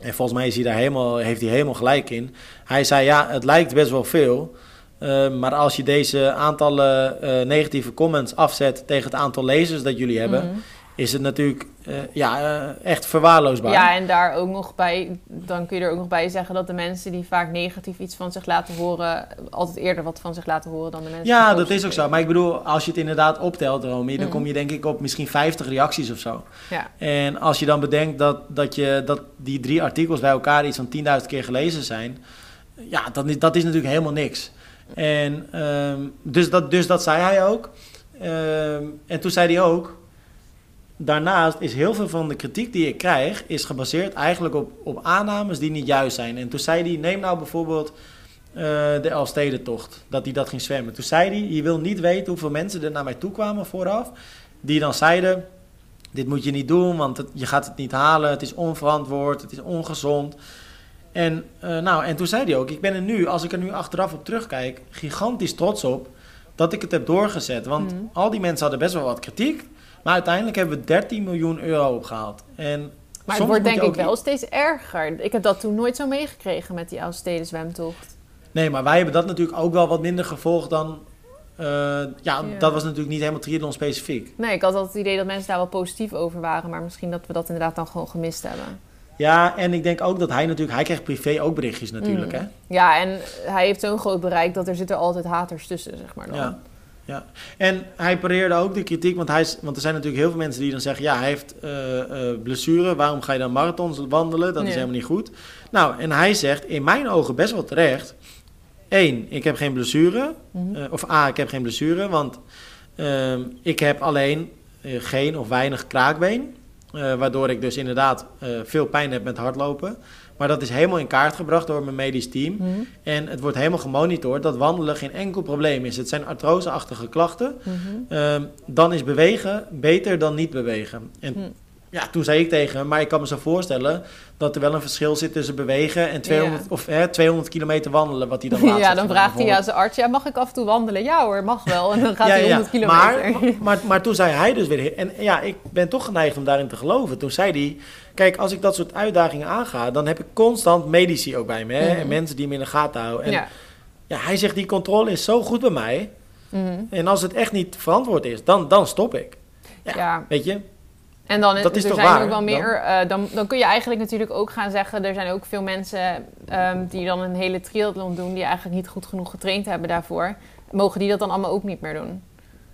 Speaker 1: en volgens mij is hij daar helemaal, heeft hij helemaal gelijk in. Hij zei ja, het lijkt best wel veel. eh, maar als je deze aantallen eh, negatieve comments afzet tegen het aantal lezers dat jullie hebben,
Speaker 2: Mhm.
Speaker 1: Is het natuurlijk eh, ja, eh, echt verwaarloosbaar.
Speaker 2: Ja, en daar ook nog bij, dan kun je er ook nog bij zeggen dat de mensen die vaak negatief iets van zich laten horen, altijd eerder wat van zich laten horen dan de mensen
Speaker 1: Ja, dat is ook zo. Maar ik bedoel, als je het inderdaad optelt, Romy, dan
Speaker 2: Mhm.
Speaker 1: kom je denk ik op misschien 50 reacties of zo.
Speaker 2: Ja.
Speaker 1: En als je dan bedenkt dat, dat, je, dat die drie artikels bij elkaar iets van 10.000 keer gelezen zijn, ja, dat is, dat is natuurlijk helemaal niks. En ehm, dus, dat, dus dat zei hij ook. Ehm, en toen zei hij ook, daarnaast is heel veel van de kritiek die ik krijg, is gebaseerd eigenlijk op, op aannames die niet juist zijn. En toen zei hij, neem nou bijvoorbeeld eh, de Elfstedentocht, dat hij dat ging zwemmen. Toen zei hij, je wil niet weten hoeveel mensen er naar mij toe kwamen vooraf, die dan zeiden, dit moet je niet doen, want het- je gaat het niet halen, het is onverantwoord, het is ongezond. En, eh, nou, en toen zei hij ook, ik ben er nu, als ik er nu achteraf op terugkijk, gigantisch trots op dat ik het heb doorgezet. Want
Speaker 2: Mhm.
Speaker 1: al die mensen hadden best wel wat kritiek, maar uiteindelijk hebben we 13 miljoen euro opgehaald. En
Speaker 2: Maar het wordt denk ik wel steeds erger. Ik heb dat toen nooit zo meegekregen met die Elfsteden zwemtocht.
Speaker 1: Nee, maar wij hebben dat natuurlijk ook wel wat minder gevolgd dan... eh, ja,
Speaker 2: Ja.
Speaker 1: dat was natuurlijk niet helemaal triathlon specifiek.
Speaker 2: Nee, ik had altijd het idee dat mensen daar wel positief over waren, maar misschien dat we dat inderdaad dan gewoon gemist hebben.
Speaker 1: Ja, en ik denk ook dat hij natuurlijk... Hij krijgt privé ook berichtjes natuurlijk,
Speaker 2: Mm.
Speaker 1: hè?
Speaker 2: Ja, en hij heeft zo'n groot bereik dat er zitten altijd haters tussen, zeg maar dan.
Speaker 1: Ja. Ja. En hij pareerde ook de kritiek, want, hij, is- want er zijn natuurlijk heel veel mensen die dan zeggen... ja, hij heeft eh, blessure, waarom ga je dan marathons wandelen? Dat is helemaal niet goed. Nou, en hij zegt in mijn ogen best wel terecht... één, ik heb geen blessure.
Speaker 2: Mhm.
Speaker 1: Eh, of A, ik heb geen blessure, want ehm, ik heb alleen geen of weinig kraakbeen. waardoor ik dus inderdaad veel pijn heb met hardlopen. Maar dat is helemaal in kaart gebracht door mijn medisch team.
Speaker 2: Mhm.
Speaker 1: En het wordt helemaal gemonitord dat wandelen geen enkel probleem is. Het zijn artroseachtige klachten.
Speaker 2: Mhm.
Speaker 1: Ehm, dan is bewegen beter dan niet bewegen. En
Speaker 2: Hm.
Speaker 1: Ja, toen zei ik tegen hem, maar ik kan me zo voorstellen dat er wel een verschil zit tussen bewegen en 200,
Speaker 2: Ja.
Speaker 1: of, hè, 200 kilometer wandelen, wat hij *laughs* dan laatst
Speaker 2: Ja, dan vraagt hij aan zijn arts, ja, mag ik af en toe wandelen? Ja hoor, mag wel. En dan gaat hij 100 kilometer.
Speaker 1: Maar, maar, maar, toen zei hij dus weer... En ja, ik ben toch geneigd om daarin te geloven. Toen zei hij... Kijk, als ik dat soort uitdagingen aanga... dan heb ik constant medici ook bij me. Hè?
Speaker 2: Mhm.
Speaker 1: En mensen die me in de gaten houden. En ja.
Speaker 2: ja.
Speaker 1: hij zegt, die controle is zo goed bij mij.
Speaker 2: Mhm.
Speaker 1: En als het echt niet verantwoord is, dan, dan stop ik. Ja,
Speaker 2: Ja.
Speaker 1: Weet je?
Speaker 2: En dan
Speaker 1: Dat is
Speaker 2: er
Speaker 1: toch
Speaker 2: zijn
Speaker 1: waar,
Speaker 2: ook wel
Speaker 1: dan?
Speaker 2: meer. eh, dan, dan kun je eigenlijk natuurlijk ook gaan zeggen. Er zijn ook veel mensen ehm, die dan een hele triathlon doen. die eigenlijk niet goed genoeg getraind hebben daarvoor. Mogen die dat dan allemaal ook niet meer doen?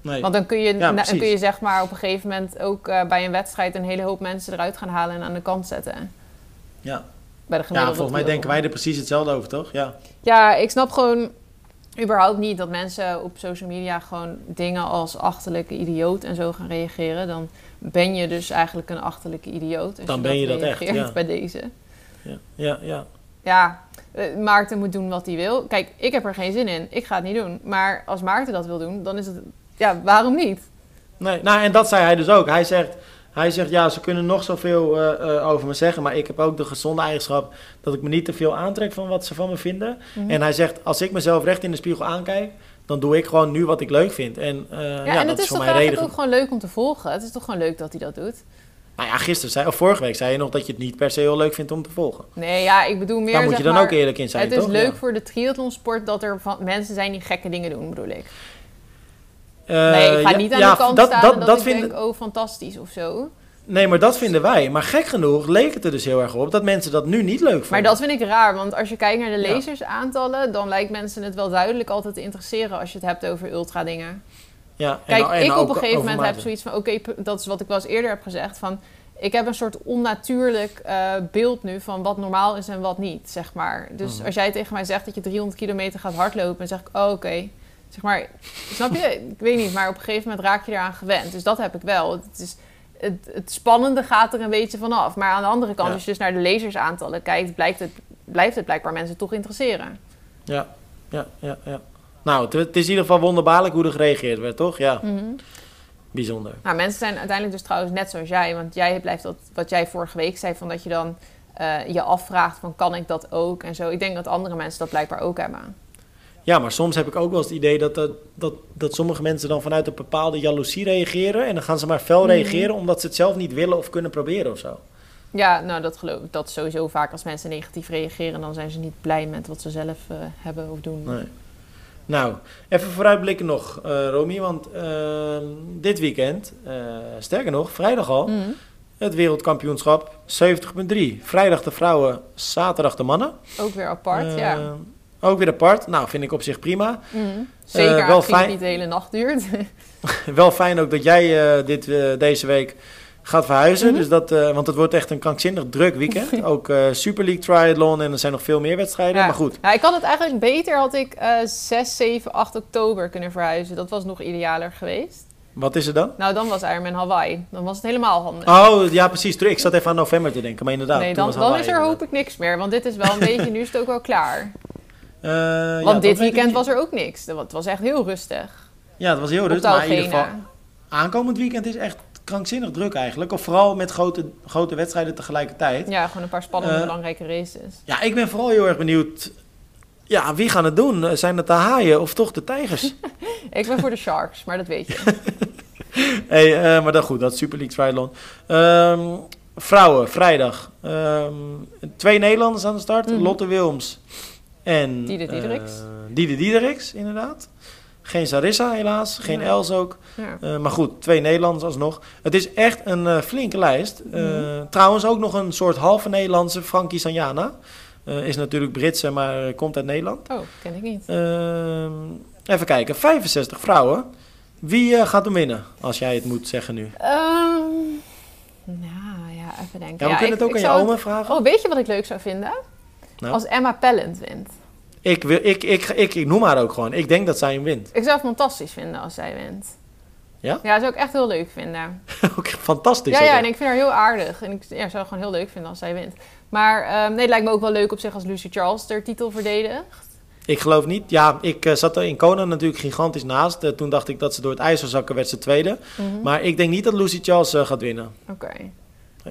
Speaker 1: Nee.
Speaker 2: Want dan kun je,
Speaker 1: Ja,
Speaker 2: dan kun je zeg maar op een gegeven moment ook eh, bij een wedstrijd. een hele hoop mensen eruit gaan halen en aan de kant zetten.
Speaker 1: ja.
Speaker 2: Bij de
Speaker 1: ja, volgens mij denken wij er precies hetzelfde over, toch? Ja.
Speaker 2: Ja, ik snap gewoon überhaupt niet dat mensen op social media gewoon dingen als achterlijke idioot en zo gaan reageren. Dan ben je dus eigenlijk een achterlijke idioot. Als
Speaker 1: Dan ben je dat echt, ja.
Speaker 2: bij deze.
Speaker 1: Ja, ja, ja.
Speaker 2: Ja, eh, Maarten moet doen wat hij wil. Kijk, ik heb er geen zin in. Ik ga het niet doen. Maar als Maarten dat wil doen, dan is het... Ja, waarom niet?
Speaker 1: Nee, nou, en dat zei hij dus ook. Hij zegt, hij zegt ja, ze kunnen nog zoveel eh, over me zeggen, maar ik heb ook de gezonde eigenschap dat ik me niet te veel aantrek van wat ze van me vinden.
Speaker 2: Mhm.
Speaker 1: En hij zegt, als ik mezelf recht in de spiegel aankijk, dan doe ik gewoon nu wat ik leuk vind. En eh, ja,
Speaker 2: Ja, en
Speaker 1: dat
Speaker 2: het is
Speaker 1: voor
Speaker 2: toch
Speaker 1: mij
Speaker 2: eigenlijk
Speaker 1: reden.
Speaker 2: ook gewoon leuk om te volgen. Het is toch gewoon leuk dat hij dat doet?
Speaker 1: Nou ja, gisteren zei, of vorige week zei je nog dat je het niet per se heel leuk vindt om te volgen.
Speaker 2: Nee, ja, ik bedoel meer
Speaker 1: Daar moet je dan
Speaker 2: maar,
Speaker 1: ook eerlijk in zijn,
Speaker 2: Het is
Speaker 1: toch?
Speaker 2: leuk
Speaker 1: Ja.
Speaker 2: voor de triathlonsport dat er van, mensen zijn die gekke dingen doen, bedoel ik.
Speaker 1: Eh,
Speaker 2: Nee, ik ga niet aan
Speaker 1: ja,
Speaker 2: de kant
Speaker 1: dat,
Speaker 2: staan
Speaker 1: dat,
Speaker 2: dat,
Speaker 1: dat
Speaker 2: ik denk, oh, fantastisch of zo.
Speaker 1: Nee, maar dat vinden wij. Maar gek genoeg leek het er dus heel erg op dat mensen dat nu niet leuk vonden.
Speaker 2: Maar dat vind ik raar, want als je kijkt naar de lezersaantallen... dan lijkt mensen het wel duidelijk altijd te interesseren als je het hebt over ultra-dingen.
Speaker 1: ja, en-
Speaker 2: Kijk,
Speaker 1: en
Speaker 2: ik op een gegeven moment heb zoiets van... oké, dat is wat ik wel eens eerder heb gezegd... van ik heb een soort onnatuurlijk eh, beeld nu van wat normaal is en wat niet, zeg maar. Dus
Speaker 1: Mhm.
Speaker 2: als jij tegen mij zegt dat je 300 kilometer gaat hardlopen... dan zeg ik, oh, oké. Zeg maar, snap je? Ik weet niet, maar op een gegeven moment raak je eraan gewend. Dus dat heb ik wel. Het, is, het, het spannende gaat er een beetje vanaf. Maar aan de andere kant,
Speaker 1: Ja.
Speaker 2: als je dus naar de lezersaantallen kijkt... Blijkt het, blijft het blijkbaar mensen toch interesseren.
Speaker 1: Ja, ja, ja, ja. Nou, het, het is in ieder geval wonderbaarlijk hoe er gereageerd werd, toch? Ja,
Speaker 2: Mhm.
Speaker 1: bijzonder.
Speaker 2: Nou, mensen zijn uiteindelijk dus trouwens net zoals jij. Want jij blijft dat, wat jij vorige week zei, van dat je dan eh, je afvraagt van kan ik dat ook en zo. Ik denk dat andere mensen dat blijkbaar ook hebben.
Speaker 1: Ja, maar soms heb ik ook wel eens het idee dat, dat, dat, dat sommige mensen dan vanuit een bepaalde jaloezie reageren. En dan gaan ze maar fel
Speaker 2: Mhm.
Speaker 1: reageren omdat ze het zelf niet willen of kunnen proberen of zo.
Speaker 2: Ja, nou dat geloof ik. Dat sowieso vaak als mensen negatief reageren, dan zijn ze niet blij met wat ze zelf eh, hebben of doen.
Speaker 1: Nee. Nou, even vooruitblikken nog, eh Romy. Want ehm, dit weekend, eh, sterker nog, vrijdag al,
Speaker 2: Mhm.
Speaker 1: het wereldkampioenschap 70.3. Vrijdag de vrouwen, zaterdag de mannen.
Speaker 2: Ook weer apart,
Speaker 1: Eh,
Speaker 2: ja.
Speaker 1: Ook weer apart. Nou, vind ik op zich prima.
Speaker 2: Mhm. Zeker
Speaker 1: wel
Speaker 2: aangezien het niet de hele nacht duurt. *laughs*
Speaker 1: Wel fijn ook dat jij eh, dit, eh, deze week gaat verhuizen.
Speaker 2: Mhm.
Speaker 1: dus dat, want het wordt echt een krankzinnig druk weekend. *laughs* ook Super League Triathlon en er zijn nog veel meer wedstrijden.
Speaker 2: Ja.
Speaker 1: Maar goed,
Speaker 2: Nou, ik had het eigenlijk beter, had ik eh 6, 7, 8 oktober kunnen verhuizen. Dat was nog idealer geweest.
Speaker 1: wat is er dan?
Speaker 2: Nou, dan was Ironman Hawaii. Dan was het helemaal handig.
Speaker 1: Oh, ja precies. Ik zat even aan november te denken. Maar inderdaad,
Speaker 2: nee,
Speaker 1: toen
Speaker 2: dan, dan is er
Speaker 1: inderdaad.
Speaker 2: hoop ik niks meer. Want dit is wel een beetje, nu is het ook wel klaar.
Speaker 1: Eh, ja,
Speaker 2: Want dit
Speaker 1: weet ik
Speaker 2: weekend was er ook niks. Het was echt heel rustig.
Speaker 1: Ja, het was heel rustig. Maar in ieder geval, aankomend weekend is echt krankzinnig druk eigenlijk. Of vooral met grote, grote wedstrijden tegelijkertijd.
Speaker 2: Ja, gewoon een paar spannende,
Speaker 1: Eh,
Speaker 2: belangrijke races.
Speaker 1: Ja, ik ben vooral heel erg benieuwd. Ja, wie gaan het doen? Zijn het de haaien of toch de tijgers? *laughs*
Speaker 2: Ik ben voor de Sharks, maar dat weet je. *laughs*
Speaker 1: hey, eh, maar dan goed, dat is Super League Triathlon. Ehm, vrouwen, vrijdag. Ehm, twee Nederlanders aan de start.
Speaker 2: Mhm.
Speaker 1: Lotte Wilms en...
Speaker 2: Diede
Speaker 1: eh, Diede Diedericks, inderdaad. Geen Sarissa helaas, geen
Speaker 2: Nee.
Speaker 1: Els ook.
Speaker 2: Ja.
Speaker 1: Eh, maar goed, twee Nederlanders alsnog. Het is echt een eh, flinke lijst.
Speaker 2: Mhm.
Speaker 1: Trouwens ook nog een soort halve Nederlandse, Frankie Sanjana. Is natuurlijk Britse, maar komt uit Nederland.
Speaker 2: Oh, ken ik niet.
Speaker 1: Even kijken, 65 vrouwen. Wie gaat hem winnen, als jij het moet zeggen nu?
Speaker 2: Ehm, nou ja, even denken.
Speaker 1: Ja, we kunnen
Speaker 2: ik-
Speaker 1: het ook aan je oma vragen.
Speaker 2: Oh, weet je wat ik leuk zou vinden?
Speaker 1: Nou.
Speaker 2: Als Emma Pellant wint.
Speaker 1: Ik, wil, ik, ik, ik, ik noem haar ook gewoon. Ik denk dat zij hem wint.
Speaker 2: Ik zou het fantastisch vinden als zij wint.
Speaker 1: Ja?
Speaker 2: Ja, zou ik echt heel leuk vinden. *laughs*
Speaker 1: Ook fantastisch.
Speaker 2: ja, ja, en ik vind haar heel aardig. En ik ja, zou het gewoon heel leuk vinden als zij wint. Maar ehm, nee, het lijkt me ook wel leuk op zich als Lucy Charles de titel verdedigt.
Speaker 1: Ik geloof niet. Ja, ik eh, zat er in Kona natuurlijk gigantisch naast. Eh, toen dacht ik dat ze door het ijs zou zakken, werd ze tweede.
Speaker 2: Mhm.
Speaker 1: Maar ik denk niet dat Lucy Charles eh, gaat winnen.
Speaker 2: Oké.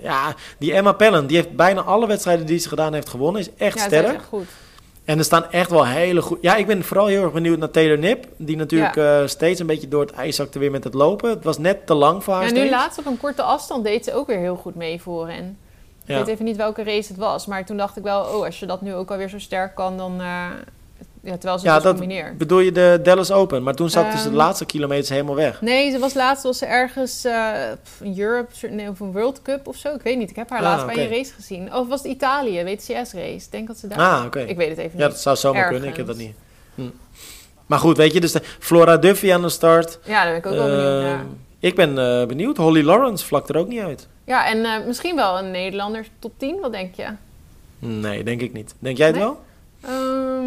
Speaker 1: Ja, die Emma Pellen, die heeft bijna alle wedstrijden die ze gedaan heeft gewonnen. Is echt
Speaker 2: Ja,
Speaker 1: sterk.
Speaker 2: is echt goed.
Speaker 1: En er staan echt wel hele goed. Ja, ik ben vooral heel erg benieuwd naar Taylor Nip. Die natuurlijk eh, steeds een beetje door het ijs zakte weer met het lopen. Het was net te lang voor haar
Speaker 2: En nu
Speaker 1: steeds.
Speaker 2: laatst op een korte afstand deed ze ook weer heel goed mee voorin. Ik
Speaker 1: Ja.
Speaker 2: weet even niet welke race het was. Maar toen dacht ik wel, oh, als je dat nu ook alweer zo sterk kan, dan... eh, ja, terwijl ze
Speaker 1: Ja,
Speaker 2: dus
Speaker 1: dat
Speaker 2: combineert.
Speaker 1: bedoel je de Dallas Open. Maar toen zakte ze de
Speaker 2: Ehm.
Speaker 1: laatste kilometers helemaal weg.
Speaker 2: Nee, ze was laatst was ze ergens eh, pff, een Europe nee, of een World Cup of zo. Ik weet niet. Ik heb haar
Speaker 1: Ah,
Speaker 2: laatst bij een race gezien. Of was het Italië, WTCS race? Ik denk dat ze daar.
Speaker 1: Ah, oké.
Speaker 2: Ik weet het even
Speaker 1: Ja,
Speaker 2: niet.
Speaker 1: dat zou zomaar
Speaker 2: Ergens.
Speaker 1: kunnen. Ik heb dat niet. Hm. Maar goed, weet je, dus de Flora Duffy aan de start.
Speaker 2: Ja, daar ben ik ook wel benieuwd naar.
Speaker 1: Ehm, Ik ben eh, benieuwd. Holly Lawrence vlakt er ook niet uit.
Speaker 2: Ja, en eh, misschien wel een Nederlander top 10. Wat denk je?
Speaker 1: Nee, denk ik niet. Denk jij het
Speaker 2: Nee?
Speaker 1: wel?
Speaker 2: Ehm,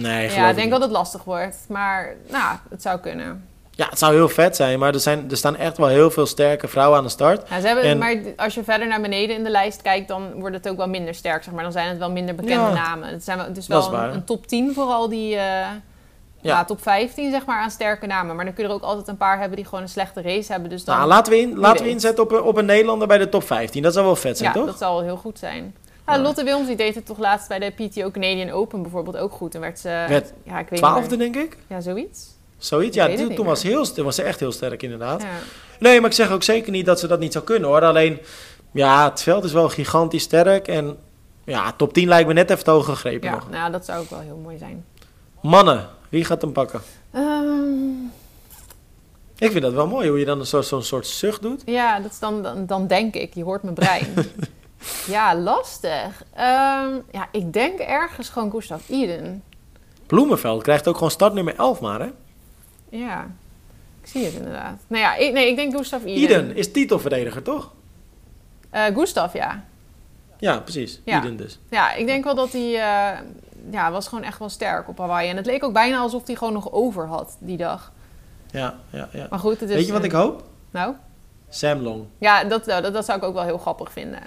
Speaker 1: Nee,
Speaker 2: ja, ik denk dat het lastig wordt. Maar nou, het zou kunnen.
Speaker 1: Ja, het zou heel vet zijn, maar er, zijn, er staan echt wel heel veel sterke vrouwen aan de start.
Speaker 2: Ja, ze hebben,
Speaker 1: En-
Speaker 2: Maar als je verder naar beneden in de lijst kijkt, dan wordt het ook wel minder sterk. Zeg maar. Dan zijn het wel minder bekende
Speaker 1: Ja,
Speaker 2: namen. Het, zijn wel, het is wel een, een top 10 vooral die... eh, ja. top 15 zeg maar aan sterke namen. Maar dan kun je er ook altijd een paar hebben die gewoon een slechte race hebben. Dus dan,
Speaker 1: Nou, laten we, in, laten we inzetten op, een- op een Nederlander bij de top 15. Dat zou wel vet zijn,
Speaker 2: ja,
Speaker 1: toch?
Speaker 2: dat zal wel heel goed zijn. Ja. Lotte Wilms die deed het toch laatst bij de PTO Canadian Open bijvoorbeeld ook goed. En werd ze... Ja, ik weet
Speaker 1: Twaalfde,
Speaker 2: niet
Speaker 1: denk ik.
Speaker 2: Ja, zoiets.
Speaker 1: Zoiets.
Speaker 2: Ik
Speaker 1: Ja, toen, toen was, heel, toen was ze echt heel sterk, inderdaad.
Speaker 2: Ja.
Speaker 1: Nee, maar ik zeg ook zeker niet dat ze dat niet zou kunnen, hoor. Alleen, ja, het veld is wel gigantisch sterk. En ja, top 10 lijkt me net even te hoog gegrepen
Speaker 2: Ja,
Speaker 1: nog.
Speaker 2: nou, dat zou ook wel heel mooi zijn.
Speaker 1: Mannen, wie gaat hem pakken?
Speaker 2: Ehm,
Speaker 1: Ik vind dat wel mooi, hoe je dan een soort, zo'n soort zucht doet.
Speaker 2: ja, dat is dan, dan, dan denk ik. Je hoort mijn brein. *laughs* ja, lastig. Ehm, ja, ik denk ergens gewoon Gustav Iden.
Speaker 1: Bloemenveld krijgt ook gewoon startnummer 11 maar, hè?
Speaker 2: Ja, ik zie het inderdaad. Nou ja, ik, nee, ik denk Gustav Iden.
Speaker 1: Iden is titelverdediger, toch?
Speaker 2: Eh, Gustav, ja.
Speaker 1: Ja, precies.
Speaker 2: Ja.
Speaker 1: Iden dus.
Speaker 2: Ja, ik denk wel dat hij... eh, ja, was gewoon echt wel sterk op Hawaii. En het leek ook bijna alsof hij gewoon nog over had die dag.
Speaker 1: Ja, ja, ja.
Speaker 2: Maar goed, het is...
Speaker 1: Weet je wat
Speaker 2: eh,
Speaker 1: ik hoop?
Speaker 2: Nou?
Speaker 1: Sam Long.
Speaker 2: Ja, dat, dat, dat zou ik ook wel heel grappig vinden.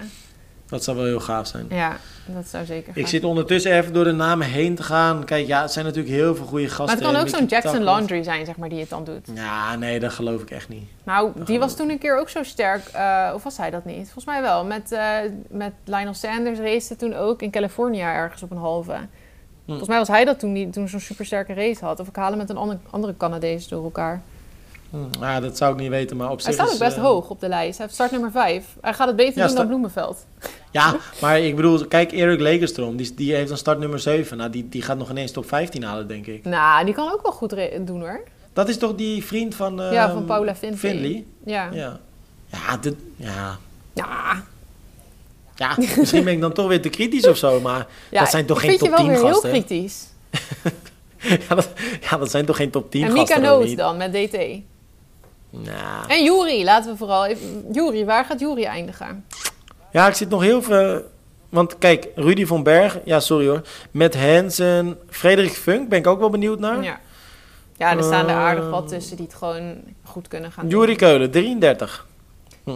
Speaker 1: Dat zou wel heel gaaf zijn.
Speaker 2: Ja, dat zou zeker
Speaker 1: Ik zit ondertussen even door de namen heen te gaan. Kijk, ja, het zijn natuurlijk heel veel goede gasten.
Speaker 2: Maar het kan ook zo'n Jackson. Landry zijn, zeg maar, die het dan doet.
Speaker 1: Ja, nee, dat geloof ik echt niet.
Speaker 2: Nou, die was toen een keer ook zo sterk. eh, of was hij dat niet? Volgens mij wel. Met, eh, met Lionel Sanders race toen ook in California ergens op een halve. Volgens mij was hij dat toen, die toen zo'n supersterke race had. Of ik haal hem met een ander, andere Canadees door elkaar.
Speaker 1: Hm, Ja, dat zou ik niet weten, maar op zich
Speaker 2: Hij staat ook best
Speaker 1: eh,
Speaker 2: hoog op de lijst. Hij heeft start nummer 5. Hij gaat het beter
Speaker 1: Ja,
Speaker 2: doen dan Bloemenveld. *laughs*
Speaker 1: Ja, *laughs* maar ik bedoel, kijk, Erik Legerstrom, die, die heeft een start nummer 7. Nou, die, die gaat nog ineens top 15 halen, denk ik.
Speaker 2: Nou, die kan ook wel goed doen hoor.
Speaker 1: Dat is toch die vriend van...
Speaker 2: ja,
Speaker 1: ehm,
Speaker 2: van Paula Findlay.
Speaker 1: Findlay?
Speaker 2: Ja.
Speaker 1: Ja. Ja, dit, ja.
Speaker 2: Ja.
Speaker 1: ja, misschien ben ik dan toch weer te kritisch of zo, maar *laughs*
Speaker 2: Ja,
Speaker 1: dat zijn toch
Speaker 2: ik
Speaker 1: geen
Speaker 2: vind
Speaker 1: top
Speaker 2: je
Speaker 1: 10
Speaker 2: wel weer
Speaker 1: gasten?
Speaker 2: heel kritisch.
Speaker 1: ja, dat, ja, dat zijn toch geen top 10
Speaker 2: en Mika
Speaker 1: gasten?
Speaker 2: Noot
Speaker 1: niet?
Speaker 2: dan, met DT.
Speaker 1: Nou,
Speaker 2: En Jury, laten we vooral even... Jury, waar gaat Jury eindigen?
Speaker 1: Ja, ik zit nog heel veel... Want kijk, Rudy van Berg, ja sorry hoor. Met Hansen, Frederik Funk ben ik ook wel benieuwd naar.
Speaker 2: Ja. Ja, er staan er aardig wat
Speaker 1: Ehm,
Speaker 2: tussen die het gewoon goed kunnen gaan doen.
Speaker 1: Jury Keulen, 33.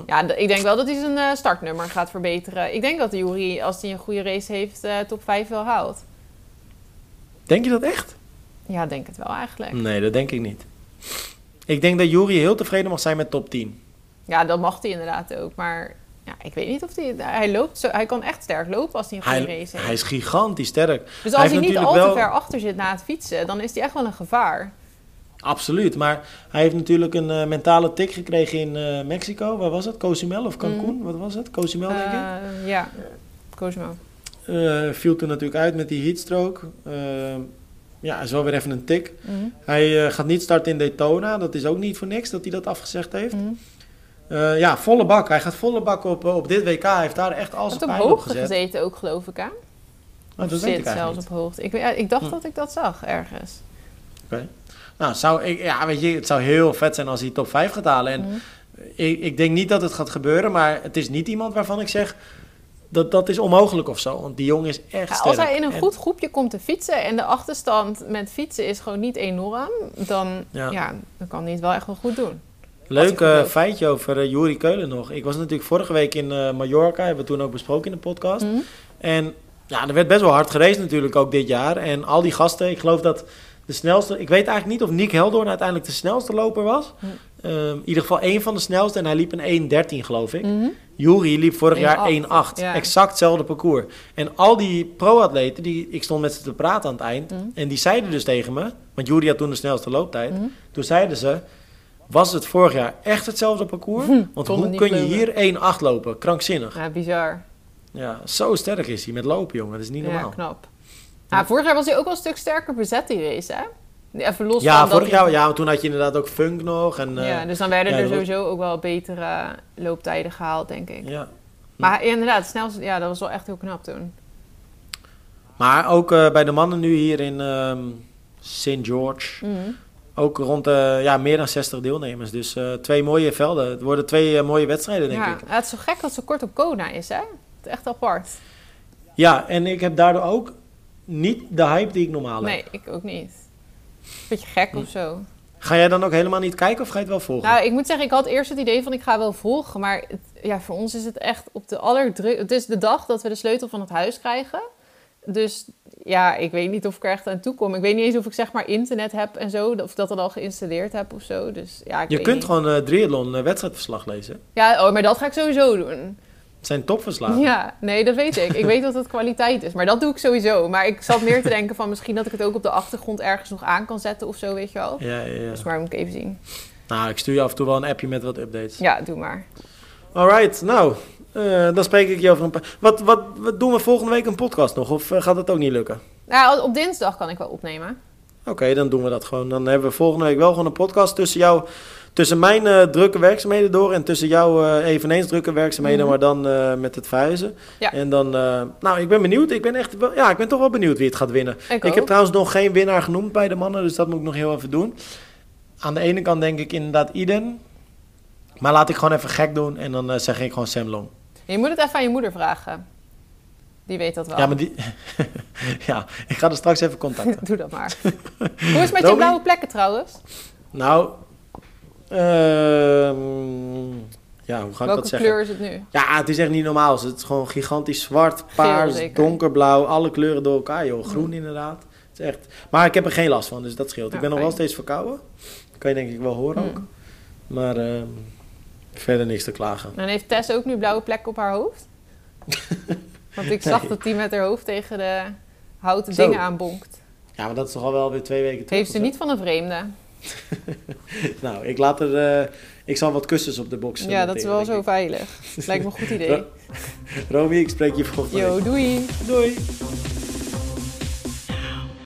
Speaker 2: Ja, d- ik denk wel dat hij zijn eh, startnummer gaat verbeteren. Ik denk dat de Jury, als hij een goede race heeft, eh, top 5 wel haalt.
Speaker 1: Denk je dat echt?
Speaker 2: Ja, denk het wel eigenlijk.
Speaker 1: Nee, dat denk ik niet. Ik denk dat Jury heel tevreden mag zijn met top 10.
Speaker 2: Ja, dat mag hij inderdaad ook. Maar ja, ik weet niet of hij... Hij loopt zo... Hij kan echt sterk lopen als hij een goede race heeft.
Speaker 1: hij is gigantisch sterk.
Speaker 2: dus als hij, niet al te
Speaker 1: wel-
Speaker 2: ver achter zit na het fietsen, dan is hij echt wel een gevaar.
Speaker 1: Absoluut, maar hij heeft natuurlijk een eh, mentale tik gekregen in eh, Mexico. Waar was het? Cozumel of Cancun? Wat was het? Cozumel, denk ik.
Speaker 2: Eh, ja.
Speaker 1: Eh, viel toen natuurlijk uit met die heatstroke. Ja, is wel weer even een tik.
Speaker 2: Mhm.
Speaker 1: Hij eh, gaat niet starten in Daytona. Dat is ook niet voor niks dat hij dat afgezegd heeft.
Speaker 2: Mhm.
Speaker 1: Eh, ja, volle bak. Hij gaat volle bak op, eh, op dit WK. Hij heeft daar echt al zijn
Speaker 2: heeft op hoogte
Speaker 1: gezet.
Speaker 2: gezeten ook, geloof ik,
Speaker 1: dat weet ik
Speaker 2: zit zelfs
Speaker 1: niet.
Speaker 2: op hoogte. Ik, ik dacht
Speaker 1: Hm.
Speaker 2: dat ik dat zag ergens.
Speaker 1: Nou, zou ik, ja, weet je, het zou heel vet zijn als hij top 5 gaat halen. En
Speaker 2: Mhm.
Speaker 1: ik, ik denk niet dat het gaat gebeuren, maar het is niet iemand waarvan ik zeg dat dat is onmogelijk of zo. Want die jongen is echt
Speaker 2: Ja,
Speaker 1: sterk.
Speaker 2: als hij in een
Speaker 1: En-
Speaker 2: goed groepje komt te fietsen en de achterstand met fietsen is gewoon niet enorm, dan,
Speaker 1: Ja.
Speaker 2: ja. dan kan hij het wel echt wel goed doen.
Speaker 1: Leuk eh, feitje over uh, Juri Keulen nog. Ik was natuurlijk vorige week in eh, Mallorca, hebben we toen ook besproken in de podcast.
Speaker 2: Mhm.
Speaker 1: En ja, er werd best wel hard gereden natuurlijk ook dit jaar. En al die gasten, ik geloof dat de snelste... Ik weet eigenlijk niet of Nick Heldoorn uiteindelijk de snelste loper was.
Speaker 2: Hm.
Speaker 1: Ehm, in ieder geval één van de snelste en hij liep een 1.13 geloof ik.
Speaker 2: Mhm.
Speaker 1: Juri liep vorig jaar
Speaker 2: 1.8,
Speaker 1: 1.8.
Speaker 2: ja.
Speaker 1: Exact hetzelfde parcours. En al die pro-atleten, die, ik stond met ze te praten aan het eind.
Speaker 2: Mhm.
Speaker 1: En die zeiden dus tegen me, want Juri had toen de snelste looptijd.
Speaker 2: Mhm.
Speaker 1: Toen zeiden ze, was het vorig jaar echt hetzelfde parcours? Want
Speaker 2: Kon het
Speaker 1: hoe kun je hier 1.8 lopen? Krankzinnig.
Speaker 2: Ja, bizar.
Speaker 1: Ja, zo sterk is hij met lopen, jongen. Dat is niet
Speaker 2: Ja,
Speaker 1: normaal.
Speaker 2: knap. Ja, vorig jaar was hij ook wel een stuk sterker bezet, die race, hè? Even los
Speaker 1: Ja,
Speaker 2: van
Speaker 1: vorig jaar, ja, toen had je inderdaad ook Funk nog. En, eh,
Speaker 2: ja, dus dan werden
Speaker 1: ja,
Speaker 2: er sowieso ook wel betere looptijden gehaald, denk ik.
Speaker 1: ja.
Speaker 2: Maar ja, inderdaad, snelste, ja, dat was wel echt heel knap toen.
Speaker 1: Maar ook eh, bij de mannen nu hier in ehm St. George.
Speaker 2: Mhm.
Speaker 1: Ook rond eh, ja, meer dan 60 deelnemers. Dus eh, twee mooie velden. Het worden twee eh, mooie wedstrijden, denk
Speaker 2: ja,
Speaker 1: ik.
Speaker 2: het is zo gek dat zo kort op Kona is, hè? Het is echt apart.
Speaker 1: Ja, en ik heb daardoor ook niet de hype die ik normaal heb.
Speaker 2: Nee, ik ook niet. Beetje gek of zo.
Speaker 1: Ga jij dan ook helemaal niet kijken of ga je het wel volgen?
Speaker 2: Nou, ik moet zeggen, ik had eerst het idee van ik ga wel volgen. Maar het- ja, voor ons is het echt op de allerdruk... Het is de dag dat we de sleutel van het huis krijgen. Dus ja, ik weet niet of ik er echt aan toe kom. Ik weet niet eens of ik zeg maar internet heb en zo. Of dat het al geïnstalleerd heb of zo. Dus ja, ik
Speaker 1: je kunt
Speaker 2: niet.
Speaker 1: gewoon eh triathlon eh, wedstrijdverslag lezen.
Speaker 2: Ja, oh, maar dat ga ik sowieso doen.
Speaker 1: Het zijn topverslagen.
Speaker 2: Ja, nee, dat weet ik. Ik weet dat het kwaliteit is. Maar dat doe ik sowieso. Maar ik zat meer te denken van misschien dat ik het ook op de achtergrond ergens nog aan kan zetten of zo, weet je wel.
Speaker 1: Ja, ja, ja.
Speaker 2: Dus maar moet ik even zien.
Speaker 1: Nou, ik stuur je af en toe wel een appje met wat updates.
Speaker 2: Ja, doe maar.
Speaker 1: Alright, nou, eh, dan spreek ik je over een paar... Wat, wat, wat doen we volgende week een podcast nog? Of eh, gaat dat ook niet lukken?
Speaker 2: Nou, op dinsdag kan ik wel opnemen.
Speaker 1: Oké, dan doen we dat gewoon. Dan hebben we volgende week wel gewoon een podcast tussen jou... Tussen mijn eh, drukke werkzaamheden door en tussen jouw eh, eveneens drukke werkzaamheden,
Speaker 2: Mhm.
Speaker 1: maar dan eh, met het verhuizen.
Speaker 2: Ja.
Speaker 1: En dan, nou, ik ben benieuwd. Ik ben echt, wel, ja, ik ben toch wel benieuwd wie het gaat winnen.
Speaker 2: Ik,
Speaker 1: heb trouwens nog geen winnaar genoemd bij de mannen, dus dat moet ik nog heel even doen. Aan de ene kant denk ik inderdaad Iden. Maar laat ik gewoon even gek doen en dan zeg ik gewoon Sam Long.
Speaker 2: Je moet het even aan je moeder vragen. Die weet dat wel.
Speaker 1: Ja, maar die... *laughs* ja, ik ga er straks even contacten. *laughs*
Speaker 2: Doe dat maar. Hoe is het met je blauwe plekken trouwens?
Speaker 1: nou, ja, hoe ga ik
Speaker 2: Welke
Speaker 1: dat zeggen?
Speaker 2: kleur is het nu?
Speaker 1: Ja, het is echt niet normaal. Het is gewoon gigantisch zwart, paars, donkerblauw, alle kleuren door elkaar, joh. Groen inderdaad. Het is echt... Maar ik heb er geen last van, dus dat scheelt.
Speaker 2: Ja,
Speaker 1: ik ben nog wel steeds verkouden. Dat kan je denk ik wel horen ook.
Speaker 2: Mm.
Speaker 1: Maar ehm, verder niks te klagen.
Speaker 2: En heeft Tess ook nu blauwe plekken op haar hoofd? *laughs* Want ik zag
Speaker 1: Nee.
Speaker 2: dat die met haar hoofd tegen de houten
Speaker 1: Zo.
Speaker 2: dingen aanbonkt.
Speaker 1: Ja, maar dat is toch al wel weer twee weken terug.
Speaker 2: heeft ze niet van een vreemde. *laughs*
Speaker 1: Nou, ik laat er... eh, ik zal wat kussens op de box eh,
Speaker 2: Ja, dat is wel zo veilig. Lijkt me een goed *laughs* idee.
Speaker 1: Romy, ik spreek je volgende
Speaker 2: Yo,
Speaker 1: week.
Speaker 2: doei!
Speaker 1: Doei!